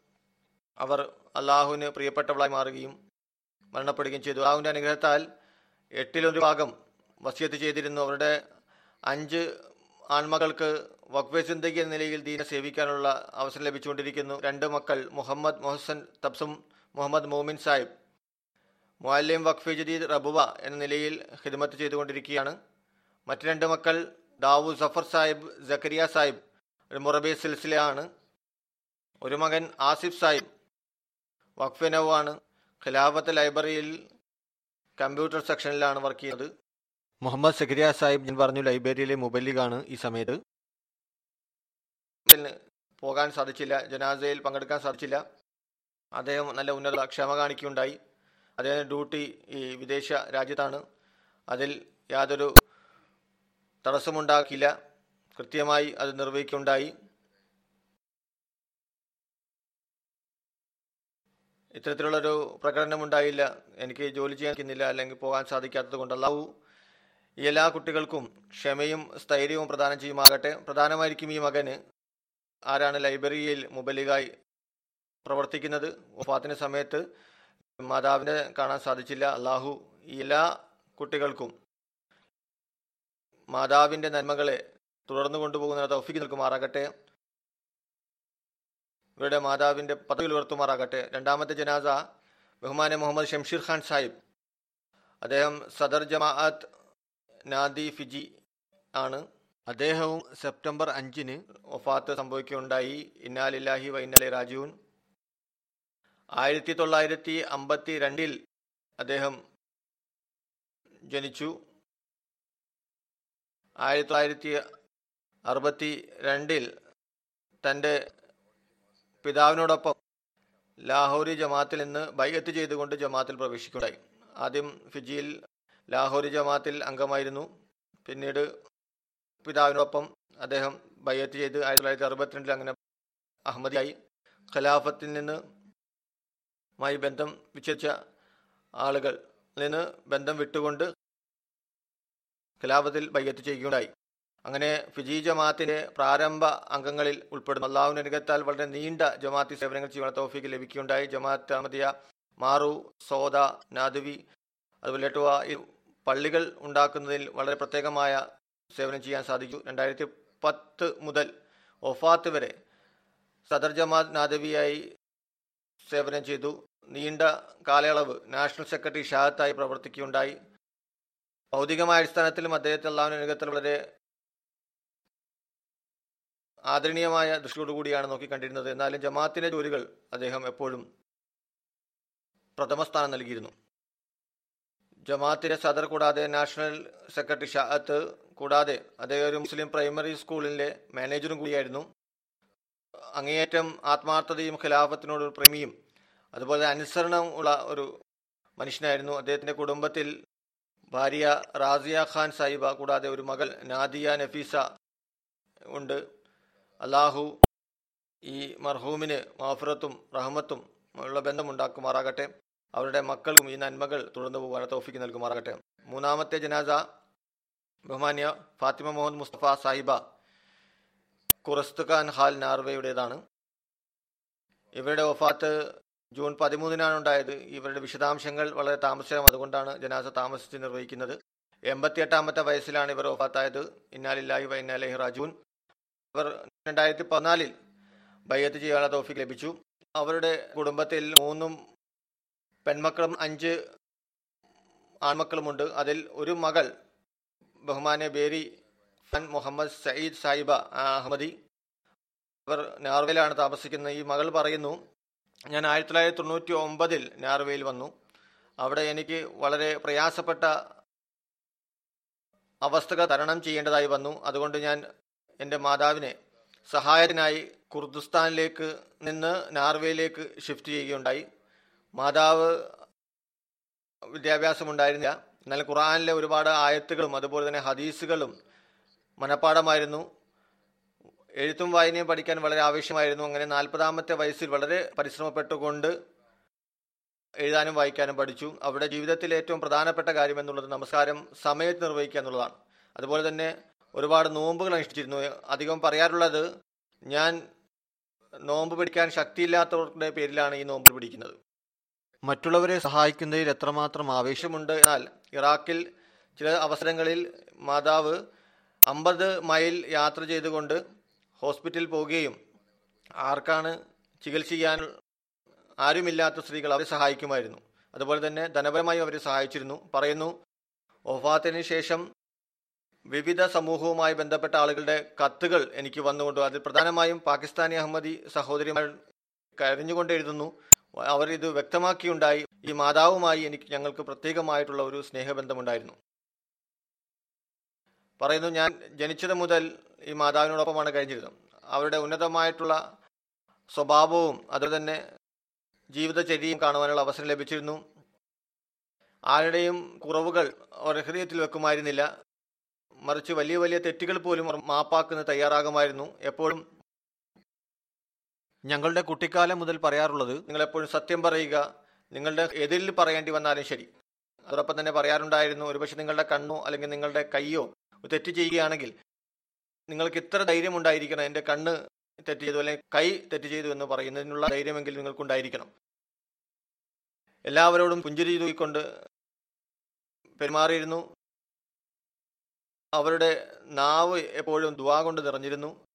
അവർ അള്ളാഹുവിന് പ്രിയപ്പെട്ടവളായി മാറുകയും മരണപ്പെടുകയും ചെയ്തു. അള്ളാഹുവിന്റെ അനുഗ്രഹത്താൽ എട്ടിലൊരു ഭാഗം വസിയത്ത് ചെയ്തിരുന്നു. അവരുടെ അഞ്ച് ആൺമക്കൾക്ക് വക്വെ സിന്ദഗി എന്ന നിലയിൽ ദീനെ സേവിക്കാനുള്ള അവസരം ലഭിച്ചുകൊണ്ടിരിക്കുന്നു. രണ്ട് മക്കൾ മുഹമ്മദ് മൊഹസൻ തബ്സും മുഹമ്മദ് മോമിൻ സാഹിബ്. മുഅല്ലിം വഖഫ് ജദീദ് റബുവ എന്ന നിലയിൽ ഹിദ്മത്ത് ചെയ്തുകൊണ്ടിരിക്കുകയാണ്. മറ്റു രണ്ട് മക്കൾ ദാവു സഫർ സാഹിബ് ജക്കരിയ സാഹിബ് ഒരു മുറബി സിൽസിലയാണ്. ഒരു മകൻ ആസിഫ് സാഹിബ് വഖഫ് നവാണ് ഖിലാഫത്ത് ലൈബ്രറിയിൽ കമ്പ്യൂട്ടർ സെക്ഷനിലാണ് വർക്ക് ചെയ്യുന്നത്. മുഹമ്മദ് സക്കരിയ സാഹിബ് ഞാൻ പറഞ്ഞു ലൈബ്രറിയിലെ മുബല്ലിഗാണ് ഈ സമയത്ത്. പോകാൻ സാധിച്ചില്ല ജനാസയിൽ പങ്കെടുക്കാൻ സാധിച്ചില്ല. അദ്ദേഹം നല്ല ഉന്നത ക്ഷമ കാണിക്കുകയുണ്ടായി. അദ്ദേഹം ഡ്യൂട്ടി ഈ വിദേശ രാജ്യത്താണ്. അതിൽ യാതൊരു തടസ്സമുണ്ടാക്കില്ല കൃത്യമായി അത് നിർവഹിക്കുകയുണ്ടായി. ഇത്തരത്തിലുള്ളൊരു പ്രകടനമുണ്ടായില്ല. എനിക്ക് ജോലി ചെയ്യാൻ അല്ലെങ്കിൽ പോകാൻ സാധിക്കാത്തത് കൊണ്ട് എല്ലാ കുട്ടികൾക്കും ക്ഷമയും സ്ഥൈര്യവും പ്രദാനം ചെയ്യുമാകട്ടെ. പ്രധാനമായിരിക്കും ഈ മകന് ആരാണ് ലൈബ്രറിയിൽ മുബലികായി പ്രവർത്തിക്കുന്നത്. വഫാത്തിന് സമയത്ത് മാതാവിനെ കാണാൻ സാധിച്ചില്ല. അള്ളാഹു എല്ലാ കുട്ടികൾക്കും മാതാവിന്റെ നന്മകളെ തുടർന്നു കൊണ്ടുപോകുന്ന തൗഫിക്ക് നിൽക്കുമാറാകട്ടെ ഇവരുടെ മാതാവിന്റെ പദവി ഉയർത്തുമാറാകട്ടെ. രണ്ടാമത്തെ ജനാസ ബഹുമാന മുഹമ്മദ് ഷംഷീർ ഖാൻ സാഹിബ്. അദ്ദേഹം സദർ ജമാഅത്ത് നാദി ഫിജി ആണ്. അദ്ദേഹവും സെപ്റ്റംബർ അഞ്ചിന് ഒഫാത്ത് സംഭവിക്കുകയുണ്ടായി. ഇന്നാലില്ലാഹി വൈനലി രാജീവൻ ആയിരത്തി തൊള്ളായിരത്തി അമ്പത്തി രണ്ടിൽ അദ്ദേഹം ജനിച്ചു. ആയിരത്തി തൊള്ളായിരത്തി അറുപത്തി രണ്ടിൽ തന്റെ പിതാവിനോടൊപ്പം ലാഹോരി ജമാത്തിൽ നിന്ന് ബൈഅത്ത് ചെയ്തുകൊണ്ട് ജമാത്തിൽ പ്രവേശിക്കുകയുണ്ടായി. ആദ്യം ഫിജിയിൽ ലാഹോരി ജമാത്തിൽ അംഗമായിരുന്നു. പിന്നീട് പിതാവിനൊപ്പം അദ്ദേഹം ബയ്യത്ത് ചെയ്ത് ആയിരത്തി തൊള്ളായിരത്തി അറുപത്തിരണ്ടിൽ അങ്ങനെ അഹമ്മദിയായി. ഖലാഫത്തിൽ നിന്ന് മായി ബന്ധം വിച്ഛേദിച്ച ആളുകൾ നിന്ന് ബന്ധം വിട്ടുകൊണ്ട് ഖിലാഫത്തിൽ ബയ്യത്ത് ചെയ്യുകയുണ്ടായി. അങ്ങനെ ഫിജി ജമാഅത്തിന്റെ പ്രാരംഭ അംഗങ്ങളിൽ ഉൾപ്പെടുന്നു അള്ളാഹുവിന്റെ അനുഗ്രഹത്താൽ വളരെ നീണ്ട ജമാഅത്തി സേവനങ്ങൾ ചെയ്യുവാൻ തോഫിക്ക് ലഭിക്കുകയുണ്ടായി. ജമാഅത്ത് അഹമ്മദിയ മാറു സോദ നാദവി അതുപോലെ എട്ടുവ ഈ പള്ളികൾ ഉണ്ടാക്കുന്നതിൽ വളരെ പ്രത്യേകമായ സേവനം ചെയ്യാൻ സാധിച്ചു. രണ്ടായിരത്തി പത്ത് മുതൽ ഒഫാത്ത് വരെ സദർ ജമാഅത്ത് നാദവിയായി സേവനം ചെയ്തു. നീണ്ട കാലയളവ് നാഷണൽ സെക്രട്ടറി ഷാഹത്തായി പ്രവർത്തിക്കുകയുണ്ടായി. ഭൗതികമായ അടിസ്ഥാനത്തിലും അദ്ദേഹത്തെ അള്ളാഹുവിന്റെ അനുഗ്രഹത്തിൽ വളരെ ആദരണീയമായ ദൃഷ്ടിയോടുകൂടിയാണ് നോക്കിക്കണ്ടിരുന്നത്. എന്നാലും ജമാഅത്തിന്റെ ജോലികൾ അദ്ദേഹം എപ്പോഴും പ്രഥമ സ്ഥാനം നൽകിയിരുന്നു. ജമാഅത്തിന്റെ സദർ കൂടാതെ നാഷണൽ സെക്രട്ടറി ഷാഅത്ത് കൂടാതെ അദ്ദേഹം ഒരു മുസ്ലിം പ്രൈമറി സ്കൂളിലെ മാനേജറും കൂടിയായിരുന്നു. അങ്ങേയറ്റം ആത്മാർത്ഥതയും ഖിലാഫത്തിനോട് ഒരു പ്രേമിയും അതുപോലെ അനുസരണം ഉള്ള ഒരു മനുഷ്യനായിരുന്നു. അദ്ദേഹത്തിന്റെ കുടുംബത്തിൽ ഭാര്യ റാസിയ ഖാൻ സാഹിബ കൂടാതെ ഒരു മകൾ നാദിയ നഫീസ ഉണ്ട്. അള്ളാഹു ഈ മർഹൂമിന് മാഫുറത്തും റഹ്മത്തും ഉള്ള ബന്ധമുണ്ടാക്കുമാറാകട്ടെ. അവരുടെ മക്കളും ഈ നന്മകൾ തുടർന്നു പോകാൻ തോഫിക്ക് നൽകുമാറാകട്ടെ. മൂന്നാമത്തെ ജനാസ ബഹുമാന്യ ഫാത്തിമ മുഹമ്മദ് മുസ്തഫ സാഹിബ കുറസ്ത് ഖാൻ ഹാൽ നാർവയുടേതാണ്. ഇവരുടെ വഫാത്ത് ജൂൺ പതിമൂന്നിനാണ് ഉണ്ടായത്. ഇവരുടെ വിശദാംശങ്ങൾ വളരെ താമസിക്കാം അതുകൊണ്ടാണ് ജനാസ താമസിച്ച് നിർവഹിക്കുന്നത്. എൺപത്തിയെട്ടാമത്തെ വയസ്സിലാണ് ഇവർ വഫാത്തായത്. ഇന്നാലില്ലാഹി വൈനാലഹി റാജൂൻ ഇവർ രണ്ടായിരത്തി പതിനാലിൽ ബയ്യത്ത് ചെയ്യാനുള്ള തോഫിക്ക് ലഭിച്ചു. അവരുടെ കുടുംബത്തിൽ മൂന്നും പെൺമക്കളും അഞ്ച് ആൺമക്കളുമുണ്ട്. അതിൽ ഒരു മകൾ ബഹുമാനെ ബേരി ഫൻ മുഹമ്മദ് സയ്യിദ് സാഹിബ അഹമ്മദി. അവർ നോർവേയിലാണ് താമസിക്കുന്നത്. ഈ മകൾ പറയുന്നു ഞാൻ ആയിരത്തി തൊള്ളായിരത്തി തൊണ്ണൂറ്റി ഒമ്പതിൽ നോർവേയിൽ വന്നു. അവിടെ എനിക്ക് വളരെ പ്രയാസപ്പെട്ട അവസ്ഥകൾ തരണം ചെയ്യേണ്ടതായി വന്നു. അതുകൊണ്ട് ഞാൻ എന്റെ മാതാവിനെ സഹായത്തിനായി കുർദിസ്ഥാനിലേക്ക് നിന്ന് നാർവേയിലേക്ക് ഷിഫ്റ്റ് ചെയ്യുകയുണ്ടായി. മാതാവ് വിദ്യാഭ്യാസം ഉണ്ടായിരുന്നില്ല എന്നാൽ ഖുറാനിലെ ഒരുപാട് ആയത്തുകളും അതുപോലെ തന്നെ ഹദീസുകളും മനഃപ്പാടമായിരുന്നു എഴുത്തും വായനയും പഠിക്കാൻ വളരെ ആവശ്യമായിരുന്നു. അങ്ങനെ നാൽപ്പതാമത്തെ വയസ്സിൽ വളരെ പരിശ്രമപ്പെട്ടുകൊണ്ട് എഴുതാനും വായിക്കാനും പഠിച്ചു. അവരുടെ ജീവിതത്തിലെ ഏറ്റവും പ്രധാനപ്പെട്ട കാര്യം എന്നുള്ളത് നമസ്കാരം സമയത്ത് നിർവഹിക്കുക എന്നുള്ളതാണ്. അതുപോലെ തന്നെ ഒരുപാട് നോമ്പുകൾ അനുഷ്ഠിച്ചിരുന്നു. അധികം പറയാറുള്ളത് ഞാൻ നോമ്പ് പിടിക്കാൻ ശക്തിയില്ലാത്തവരുടെ പേരിലാണ് ഈ നോമ്പ് പിടിക്കുന്നത്. മറ്റുള്ളവരെ സഹായിക്കുന്നതിൽ എത്രമാത്രം ആവേശമുണ്ട് എന്നാൽ ഇറാഖിൽ ചില അവസരങ്ങളിൽ മാതാവ് അമ്പത് മൈൽ യാത്ര ചെയ്തുകൊണ്ട് ഹോസ്പിറ്റലിൽ പോവുകയും ആർക്കാണ് ചികിത്സിക്കാൻ ആരുമില്ലാത്ത സ്ത്രീകൾ അവരെ സഹായിക്കുമായിരുന്നു. അതുപോലെ തന്നെ ധനപരമായി അവരെ സഹായിച്ചിരുന്നു. പറയുന്നു ഒഫാത്തിന് ശേഷം വിവിധ സമൂഹവുമായി ബന്ധപ്പെട്ട ആളുകളുടെ കത്തുകൾ എനിക്ക് വന്നുകൊണ്ട് അതിൽ പ്രധാനമായും പാകിസ്ഥാനി അഹമ്മദി സഹോദരിമാർ കരഞ്ഞുകൊണ്ട് എഴുതുന്നു. അവർ ഇത് വ്യക്തമാക്കിയുണ്ടായി. ഈ മാതാവുമായി എനിക്ക് ഞങ്ങൾക്ക് പ്രത്യേകമായിട്ടുള്ള ഒരു സ്നേഹബന്ധമുണ്ടായിരുന്നു. പറയുന്നു ഞാൻ ജനിച്ചത് മുതൽ ഈ മാതാവിനോടൊപ്പമാണ് കഴിഞ്ഞിരുന്നത്. അവരുടെ ഉന്നതമായിട്ടുള്ള സ്വഭാവവും അതുപോലെ തന്നെ ജീവിതചര്യയും കാണുവാനുള്ള അവസരം ലഭിച്ചിരുന്നു. ആരുടെയും കുറവുകൾ അവർ ഹൃദയത്തിൽ വെക്കുമായിരുന്നില്ല. മറിച്ച് വലിയ വലിയ തെറ്റുകൾ പോലും മാപ്പാക്കുന്ന തയ്യാറാകുമായിരുന്നു. എപ്പോഴും ഞങ്ങളുടെ കുട്ടിക്കാലം മുതൽ പറയാറുള്ളത് നിങ്ങൾ എപ്പോഴും സത്യം പറയുക നിങ്ങളുടെ എതിരിൽ പറയേണ്ടി വന്നാലും ശരി. അതോടൊപ്പം തന്നെ പറയാറുണ്ടായിരുന്നു ഒരുപക്ഷെ നിങ്ങളുടെ കണ്ണോ അല്ലെങ്കിൽ നിങ്ങളുടെ കൈയോ തെറ്റ് ചെയ്യുകയാണെങ്കിൽ നിങ്ങൾക്ക് ഇത്ര ധൈര്യം ഉണ്ടായിരിക്കണം എന്റെ കണ്ണ് തെറ്റ് ചെയ്തു അല്ലെങ്കിൽ കൈ തെറ്റ് ചെയ്തു എന്ന് പറയുന്നതിനുള്ള ധൈര്യമെങ്കിൽ നിങ്ങൾക്കുണ്ടായിരിക്കണം. എല്ലാവരോടും പുഞ്ചിരി തൂക്കിക്കൊണ്ട് പെരുമാറിയിരുന്നു. അവരുടെ നാവ് എപ്പോഴും ദുവാ കൊണ്ട് നിറഞ്ഞിരുന്നു.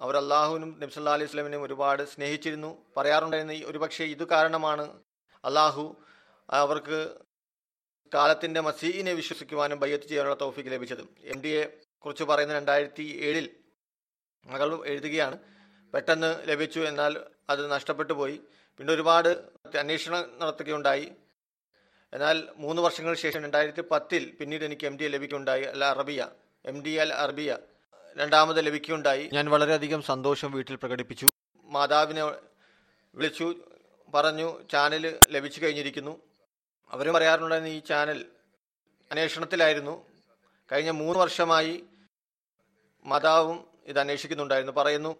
അവർ അള്ളാഹുവിനും നബ്സല്ലാ അലൈഹി സ്വലമിനും ഒരുപാട് സ്നേഹിച്ചിരുന്നു. പറയാറുണ്ടായിരുന്നു ഈ ഒരുപക്ഷെ ഇത് കാരണമാണ് അള്ളാഹു അവർക്ക് കാലത്തിന്റെ മസീനെ വിശ്വസിക്കുവാനും ബയ്യത്ത് ചെയ്യാനുള്ള തോഫിക്ക് ലഭിച്ചത്. എം ഡിയെ കുറിച്ച് പറയുന്ന രണ്ടായിരത്തി ഏഴിൽ മകൾ എഴുതുകയാണ് പെട്ടെന്ന് ലഭിച്ചു എന്നാൽ അത് നഷ്ടപ്പെട്ടു പോയി. പിന്നെ ഒരുപാട് അന്വേഷണം നടത്തുകയുണ്ടായി. എന്നാൽ മൂന്ന് വർഷങ്ങൾക്ക് ശേഷം രണ്ടായിരത്തി പത്തിൽ പിന്നീട് എനിക്ക് എം ഡി എ ലഭിക്കുകയുണ്ടായി. Al Arabiya M D Arabiya. രണ്ടാമത് ലഭിക്കുകയുണ്ടായി. ഞാൻ വളരെയധികം സന്തോഷം വീട്ടിൽ പ്രകടിപ്പിച്ചു. മാതാവിനെ വിളിച്ചു പറഞ്ഞു ചാനൽ ലഭിച്ചു കഴിഞ്ഞിരിക്കുന്നു. അവരും പറയാറുണ്ടായിരുന്നു ഈ ചാനൽ അന്വേഷണത്തിലായിരുന്നു. കഴിഞ്ഞ മൂന്ന് വർഷമായി മാതാവും ഇത് അന്വേഷിക്കുന്നുണ്ടായിരുന്നു. പറയുന്നു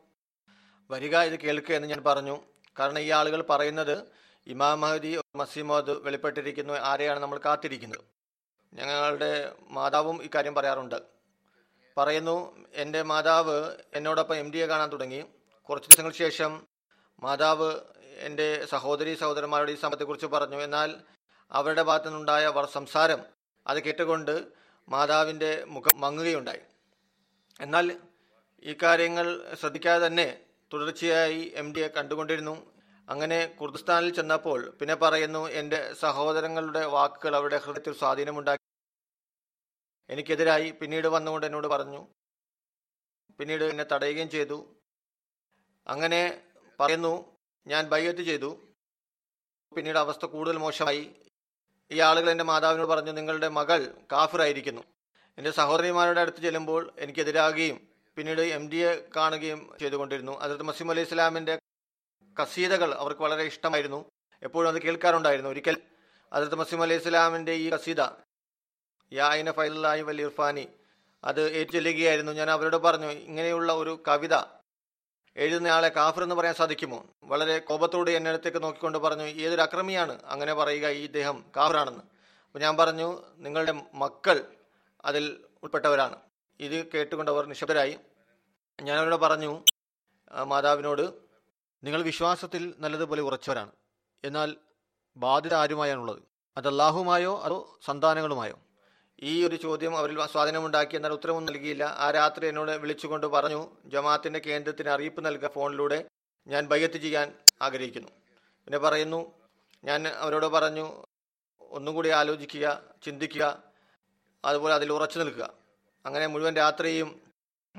വരിക ഇത് കേൾക്കുക എന്ന് ഞാൻ പറഞ്ഞു. കാരണം ഈ ആളുകൾ പറയുന്നത് ഇമാം മഹദി മസീമോദ് വെളിപ്പെട്ടിരിക്കുന്നു ആരെയാണ് നമ്മൾ കാത്തിരിക്കുന്നത്? ഞങ്ങളുടെ മാതാവും ഇക്കാര്യം പറയാറുണ്ട്. പറയുന്നു എന്റെ മാതാവ് എന്നോടൊപ്പം എം ഡിയെ കാണാൻ തുടങ്ങി. കുറച്ച് ദിവസങ്ങൾക്ക് ശേഷം മാതാവ് എന്റെ സഹോദരി സഹോദരന്മാരുടെ ഈ സംഭവത്തെക്കുറിച്ച് പറഞ്ഞു. എന്നാൽ അവരുടെ ഭാഗത്തു നിന്നുണ്ടായ സംസാരം അത് കേട്ടുകൊണ്ട് മാതാവിന്റെ മുഖം മങ്ങുകയുണ്ടായി. എന്നാൽ ഈ കാര്യങ്ങൾ ശ്രദ്ധിക്കാതെ തന്നെ തുടർച്ചയായി എം ഡിയെ കണ്ടുകൊണ്ടിരുന്നു. അങ്ങനെ കുർദിസ്ഥാനിൽ ചെന്നപ്പോൾ പിന്നെ പറയുന്നു എന്റെ സഹോദരങ്ങളുടെ വാക്കുകൾ അവരുടെ ഹൃദയത്തിൽ സ്വാധീനമുണ്ടാക്കി എനിക്കെതിരായി പിന്നീട് വന്നുകൊണ്ട് എന്നോട് പറഞ്ഞു. പിന്നീട് എന്നെ തടയുകയും ചെയ്തു. അങ്ങനെ പറയുന്നു ഞാൻ ബയ്യത്ത് ചെയ്തു. പിന്നീട് അവസ്ഥ കൂടുതൽ മോശമായി. ഈ ആളുകൾ എന്റെ മാതാവിനോട് പറഞ്ഞു നിങ്ങളുടെ മകൾ കാഫിറായിരിക്കുന്നു. എന്റെ സഹോദരിമാരുടെ അടുത്ത് ചെല്ലുമ്പോൾ എനിക്കെതിരാകുകയും പിന്നീട് എം ഡിയെ കാണുകയും ചെയ്തുകൊണ്ടിരുന്നു. അതിർത്ത് മസീം അലൈഹി ഇസ്ലാമിന്റെ കസീതകൾ അവർക്ക് വളരെ ഇഷ്ടമായിരുന്നു. എപ്പോഴും അത് കേൾക്കാറുണ്ടായിരുന്നു. ഒരിക്കൽ അതിർത്ത് മസീം അലൈഹി ഇസ്ലാമിന്റെ ഈ കസീത യായിന ഫൈലായി വൽ ഇർഫാനി അത് ഏറ്റുചൊല്ലുകയായിരുന്നു. ഞാൻ അവരോട് പറഞ്ഞു ഇങ്ങനെയുള്ള ഒരു കവിത എഴുതുന്നയാളെ കാഫർ എന്ന് പറയാൻ സാധിക്കുമോ? വളരെ കോപത്തോടെ എന്നെ അടുത്തേക്ക് നോക്കിക്കൊണ്ട് പറഞ്ഞു ഏതൊരു അക്രമിയാണ് അങ്ങനെ പറയുക ഈ ഇദ്ദേഹം കാഫറാണെന്ന്? അപ്പോൾ ഞാൻ പറഞ്ഞു നിങ്ങളുടെ മക്കൾ അതിൽ ഉൾപ്പെട്ടവരാണ്. ഇത് കേട്ടുകൊണ്ട് അവർ നിശബ്ദരായി. ഞാൻ അവരോട് പറഞ്ഞു മാതാവിനോട് നിങ്ങൾ വിശ്വാസത്തിൽ നല്ലതുപോലെ ഉറച്ചവരാണ്. എന്നാൽ ബാധ്യത ആരുമായാണുള്ളത്? അത് അള്ളാഹുമായോ അതോ സന്താനങ്ങളുമായോ? ഈ ഒരു ചോദ്യം അവരിൽ സ്വാധീനമുണ്ടാക്കി എന്നാൽ ഉത്തരവൊന്നും നൽകിയില്ല. ആ രാത്രി എന്നോട് വിളിച്ചുകൊണ്ട് പറഞ്ഞു ജമാഅത്തിന്റെ കേന്ദ്രത്തിന് അറിയിപ്പ് നൽകുക ഫോണിലൂടെ. ഞാൻ ബയ്യത്ത് ചെയ്യാൻ ആഗ്രഹിക്കുന്നു. പിന്നെ പറയുന്നു ഞാൻ അവരോട് പറഞ്ഞു ഒന്നും കൂടി ആലോചിക്കുക ചിന്തിക്കുക അതുപോലെ അതിൽ ഉറച്ചു നിൽക്കുക. അങ്ങനെ മുഴുവൻ രാത്രിയും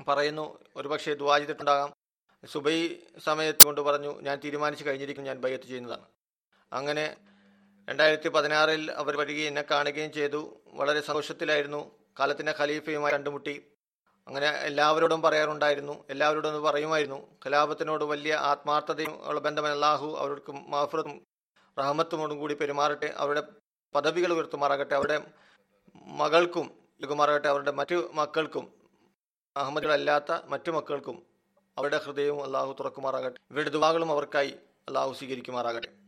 പറയുന്നു ഒരുപക്ഷെ ദുവാ ചെയ്തിട്ടുണ്ടാകാം. സുബൈ സമയത്ത് കൊണ്ട് പറഞ്ഞു ഞാൻ തീരുമാനിച്ചു കഴിഞ്ഞിരിക്കും ഞാൻ ബയ്യത്ത് ചെയ്യുന്നതാണ്. അങ്ങനെ രണ്ടായിരത്തി പതിനാറിൽ അവർ വരികയും എന്നെ കാണുകയും ചെയ്തു. വളരെ സന്തോഷത്തിലായിരുന്നു. കാലത്തിന്റെ ഖലീഫയുമായി കണ്ടുമുട്ടി. അങ്ങനെ എല്ലാവരോടും പറയാറുണ്ടായിരുന്നു. എല്ലാവരോടും പറയുമായിരുന്നു. കലാപത്തിനോട് വലിയ ആത്മാർത്ഥതയും ഉള്ള അല്ലാഹു അവർക്ക് മാഫറത്തും റഹമത്തുമോടും കൂടി പെരുമാറട്ടെ. അവരുടെ പദവികൾ ഉയർത്തുമാറാകട്ടെ. അവരുടെ മകൾക്കും ലഘുമാറാകട്ടെ അവരുടെ മറ്റു മക്കൾക്കും അഹമ്മദികളല്ലാത്ത മറ്റു മക്കൾക്കും അവരുടെ ഹൃദയവും അള്ളാഹു തുറക്കുമാറാകട്ടെ. ഇവരുടെ ദുവാകളും അവർക്കായി അള്ളാഹു സ്വീകരിക്കുമാറാകട്ടെ.